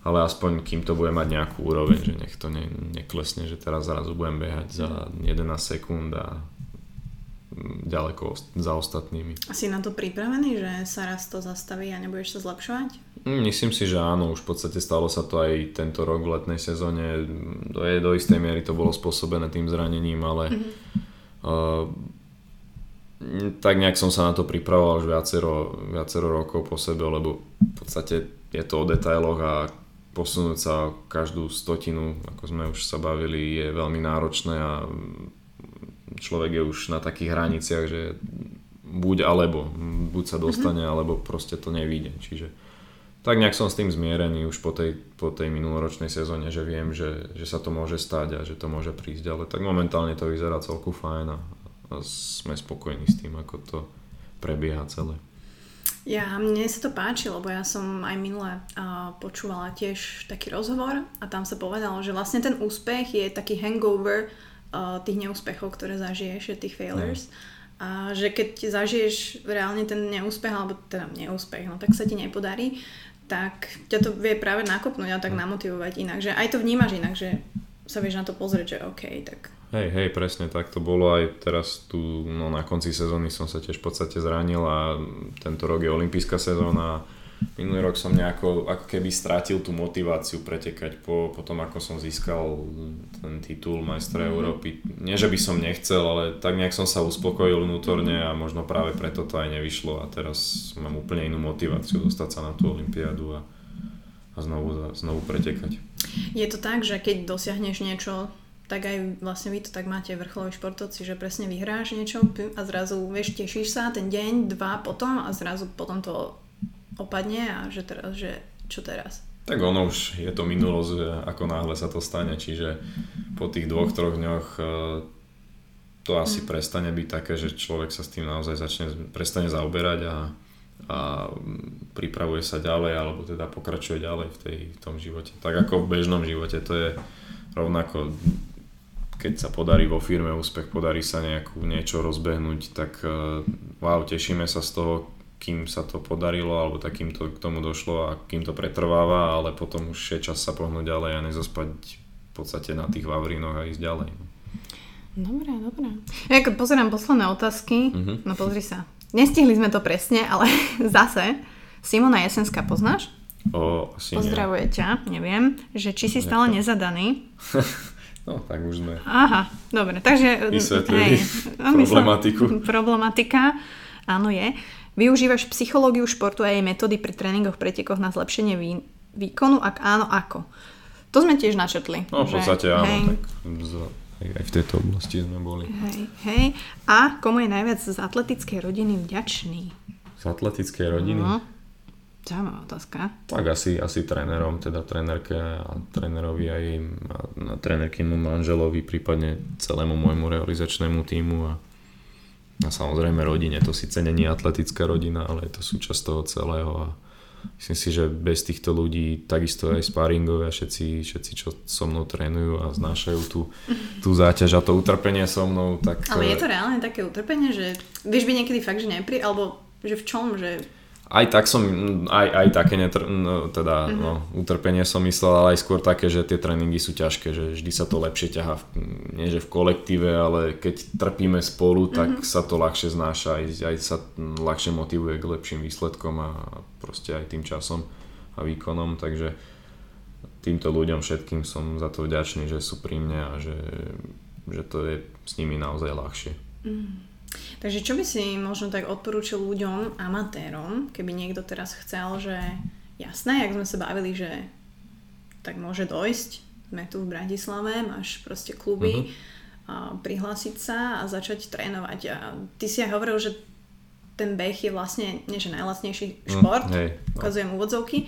Ale aspoň kým to bude mať nejakú úroveň, že nech to ne, neklesne, že teraz zrazu budem behať za 11 sekúnd a ďaleko za ostatnými. A si na to pripravený, že sa raz to zastaví a nebudeš sa zlepšovať? Mm, myslím si, že áno, už v podstate stalo sa to aj tento rok v letnej sezóne. Do, do istej miery to bolo spôsobené tým zranením, ale mm-hmm. uh, tak nejak som sa na to pripravoval už viacero, viacero rokov po sebe, lebo v podstate je to o detailoch a posunúť sa každú stotinu, ako sme už sa bavili, je veľmi náročné a človek je už na takých hraniciach, že buď alebo, buď sa dostane, mm-hmm. alebo proste to nevíde. Čiže tak nejak som s tým zmierený už po tej, po tej minuloročnej sezóne, že viem, že, že sa to môže stať a že to môže prísť, ale tak momentálne to vyzerá celku fajn a, a sme spokojní s tým, ako to prebieha celé. Ja, mne sa to páči, lebo ja som aj minule uh, počúvala tiež taký rozhovor a tam sa povedalo, že vlastne ten úspech je taký hangover tých neúspechov, ktoré zažiješ, tých failures. Mm. A že keď zažiješ reálne ten neúspech, alebo teda neúspech, no tak sa ti nepodarí, tak ťa to vie práve nakopnúť a tak mm. namotivovať inak. Že aj to vnímaš inak, že sa vieš na to pozrieť, že OK, tak... Hej, hej, presne tak to bolo aj teraz tu, no na konci sezóny som sa tiež v podstate zranil a tento rok je olimpijská sezóna minulý rok som nejako ako keby strátil tú motiváciu pretekať po, po tom, ako som získal ten titul majstra mm-hmm. Európy. Nie, že by som nechcel, ale tak nejak som sa uspokojil vnútorne a možno práve preto to aj nevyšlo a teraz mám úplne inú motiváciu dostať sa na tú olympiádu a, a znovu, znovu pretekať. Je to tak, že keď dosiahneš niečo tak aj vlastne vy to tak máte vrcholoví športovci, že presne vyhráš niečo a zrazu, vieš, tešíš sa ten deň, dva potom a zrazu potom to opadne a že teraz, že čo teraz? Tak ono už je to minulosť, ako náhle sa to stane, čiže po tých dvoch, troch dňoch e, to asi mm. prestane byť také, že človek sa s tým naozaj začne, prestane zaoberať a, a pripravuje sa ďalej, alebo teda pokračuje ďalej v, tej, v tom živote. Tak ako v bežnom živote, to je rovnako keď sa podarí vo firme úspech, podarí sa nejakú, niečo rozbehnúť, tak e, wow, tešíme sa z toho, kým sa to podarilo, alebo takým to k tomu došlo a kým to pretrváva, ale potom už je čas sa pohnúť ďalej a nezospať v podstate na tých Vavrinoch a ísť ďalej. No. Dobre, dobre. Ja keď pozerám posledné otázky, uh-huh. no pozri sa. Nestihli sme to presne, ale zase Simona Jesenská poznáš? O, asi Pozdravuje nie. ťa, neviem, že či si stále nezadaný. no, tak už sme. Aha, dobre, takže... Vysvetlili hej, problematiku. Problematika, áno je. Využívaš psychológiu športu a jej metódy pri tréningoch, pretekoch na zlepšenie vý, výkonu? Ak áno, ako? To sme tiež načetli. No v podstate áno, hej, tak aj v tejto oblasti sme boli. Hej, hej. A komu je najviac z atletickej rodiny vďačný? Z atletickej rodiny? No. Zaujímavá otázka. Tak asi, asi trénerom, teda trénerke a trénerovi aj trénerkymu manželovi, prípadne celému môjmu realizačnému týmu a a samozrejme rodine, to síce není atletická rodina, ale je to súčasť toho celého a myslím si, že bez týchto ľudí, takisto aj sparingovia, všetci, všetci čo so mnou trénujú a znášajú tú, tú záťaž a to utrpenie so mnou, tak... Ale je to reálne také utrpenie, že vieš byť niekedy fakt, že nepri... alebo že v čom, že aj tak som, aj, aj také netr, no, teda, mm-hmm. no, utrpenie som myslel, ale aj skôr také, že tie tréningy sú ťažké, že vždy sa to lepšie ťaha, v, nie že v kolektíve, ale keď trpíme spolu, tak mm-hmm. sa to ľahšie znáša, aj, aj sa ľahšie motivuje k lepším výsledkom a proste aj tým časom a výkonom, takže týmto ľuďom všetkým som za to vďačný, že sú pri mne a že, že to je s nimi naozaj ľahšie. Mm. Takže čo by si možno tak odporúčil ľuďom, amatérom, keby niekto teraz chcel, že jasné, jak sme sa bavili, že tak môže dojsť, sme tu v Bratislave, máš proste kluby, uh-huh. a prihlásiť sa a začať trénovať. A ty si aj hovoril, že ten beh je vlastne, nie že najlacnejší mm, šport, mm, hej, no. ukazujem úvodzovky,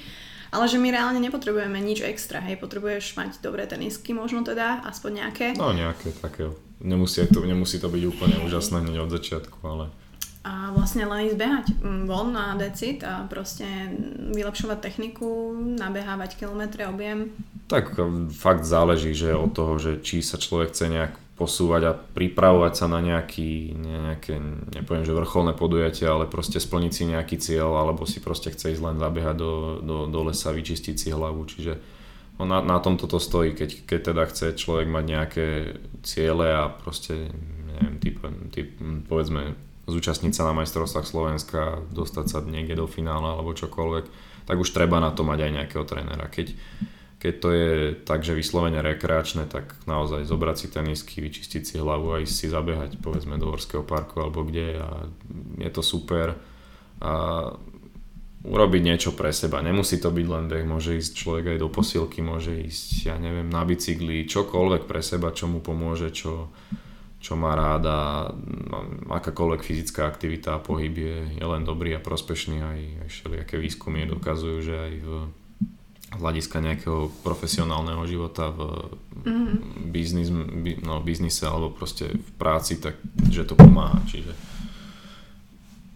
ale že my reálne nepotrebujeme nič extra, hej, potrebuješ mať dobré tenisky možno teda, aspoň nejaké. No nejaké také, nemusí to, nemusí to byť úplne úžasné hneď od začiatku, ale... A vlastne len ísť behať mm, von na decit a proste vylepšovať techniku, nabehávať kilometre, objem. Tak fakt záleží, že od toho, že či sa človek chce nejak posúvať a pripravovať sa na nejaký, nejaké, nepoviem, že vrcholné podujatie, ale proste splniť si nejaký cieľ, alebo si proste chce ísť len zabiehať do, do, do lesa, vyčistiť si hlavu, čiže na, na tom toto stojí, keď, keď teda chce človek mať nejaké ciele a proste, neviem, typ, typ, povedzme, zúčastniť sa na majstrovstvách Slovenska, dostať sa niekde do finále alebo čokoľvek, tak už treba na to mať aj nejakého trénera. Keď, keď to je tak, že vyslovene rekreačné, tak naozaj zobrať si tenisky, vyčistiť si hlavu a ísť si zabehať povedzme do Horského parku alebo kde a je to super a urobiť niečo pre seba. Nemusí to byť len beh, môže ísť človek aj do posilky, môže ísť, ja neviem, na bicykli, čokoľvek pre seba, čo mu pomôže, čo, čo má rád a no, akákoľvek fyzická aktivita a pohyb je, je len dobrý a prospešný. Aj, aj všelijaké výskumy dokazujú, že aj v z hľadiska nejakého profesionálneho života v mm-hmm. biznis, no, biznise alebo proste v práci, tak že to pomáha. Čiže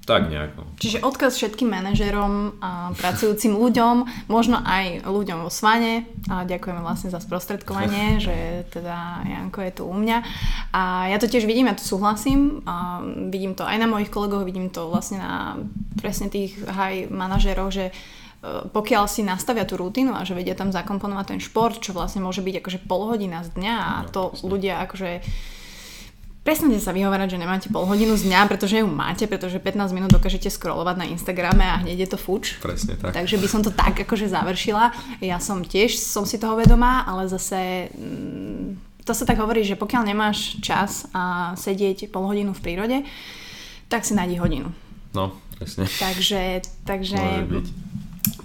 tak nejak. No. Čiže odkaz všetkým manažerom a pracujúcim ľuďom, možno aj ľuďom vo Svane. A ďakujeme vlastne za sprostredkovanie, že teda Janko je tu u mňa. A ja to tiež vidím, ja to súhlasím. A vidím to aj na mojich kolegoch, vidím to vlastne na presne tých high manažeroch, že E, pokiaľ si nastavia tú rutinu a že vedia tam zakomponovať ten šport, čo vlastne môže byť akože pol hodina z dňa a to ľudia akože Prestanete sa vyhovárať, že nemáte pol hodinu z dňa, pretože ju máte, pretože 15 minút dokážete scrollovať na Instagrame a hneď je to fuč. Presne tak. Takže by som to tak akože završila. Ja som tiež som si toho vedomá, ale zase mm, to sa tak hovorí, že pokiaľ nemáš čas a sedieť pol hodinu v prírode, tak si nájdi hodinu. No, presne. Takže, takže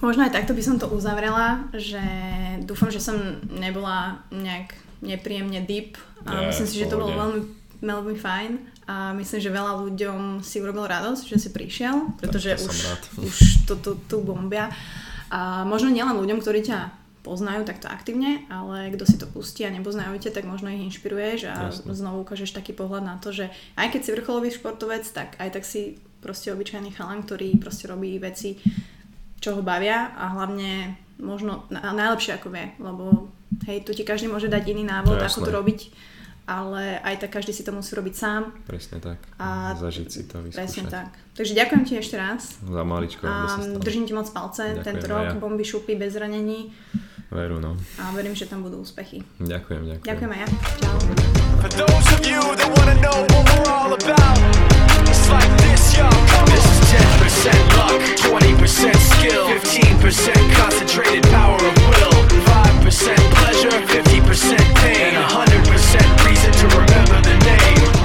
Možno aj takto by som to uzavrela, že dúfam, že som nebola nejak nepríjemne deep a yeah, myslím si, že to bolo veľmi, veľmi fajn a myslím, že veľa ľuďom si urobil radosť, že si prišiel, pretože už, už to tu, tu bombia. A možno nielen ľuďom, ktorí ťa poznajú takto aktívne, ale kto si to pustí a nepoznajú ťa, tak možno ich inšpiruješ a Jasne. znovu ukážeš taký pohľad na to, že aj keď si vrcholový športovec, tak aj tak si proste obyčajný chalan, ktorý proste robí veci čo ho bavia a hlavne možno najlepšie ako vie, lebo hej, tu ti každý môže dať iný návod, no, ako to robiť, ale aj tak každý si to musí robiť sám. Presne tak. A zažiť si to, vyskúšať. Presne tak. Takže ďakujem ti ešte raz. Za maličko. A držím ti moc palce. Ďakujem Tento rok ja. bomby šupy bez zranení. Veru, no. A verím, že tam budú úspechy. Ďakujem, ďakujem. Ďakujem aj ja. Čau. For those of you that want know what we're all about, it's like this, y'all. This is 10% luck, 20% skill, 15% concentrated power of will, 5 50% pleasure, 50% pain, and 100% reason to remember the name.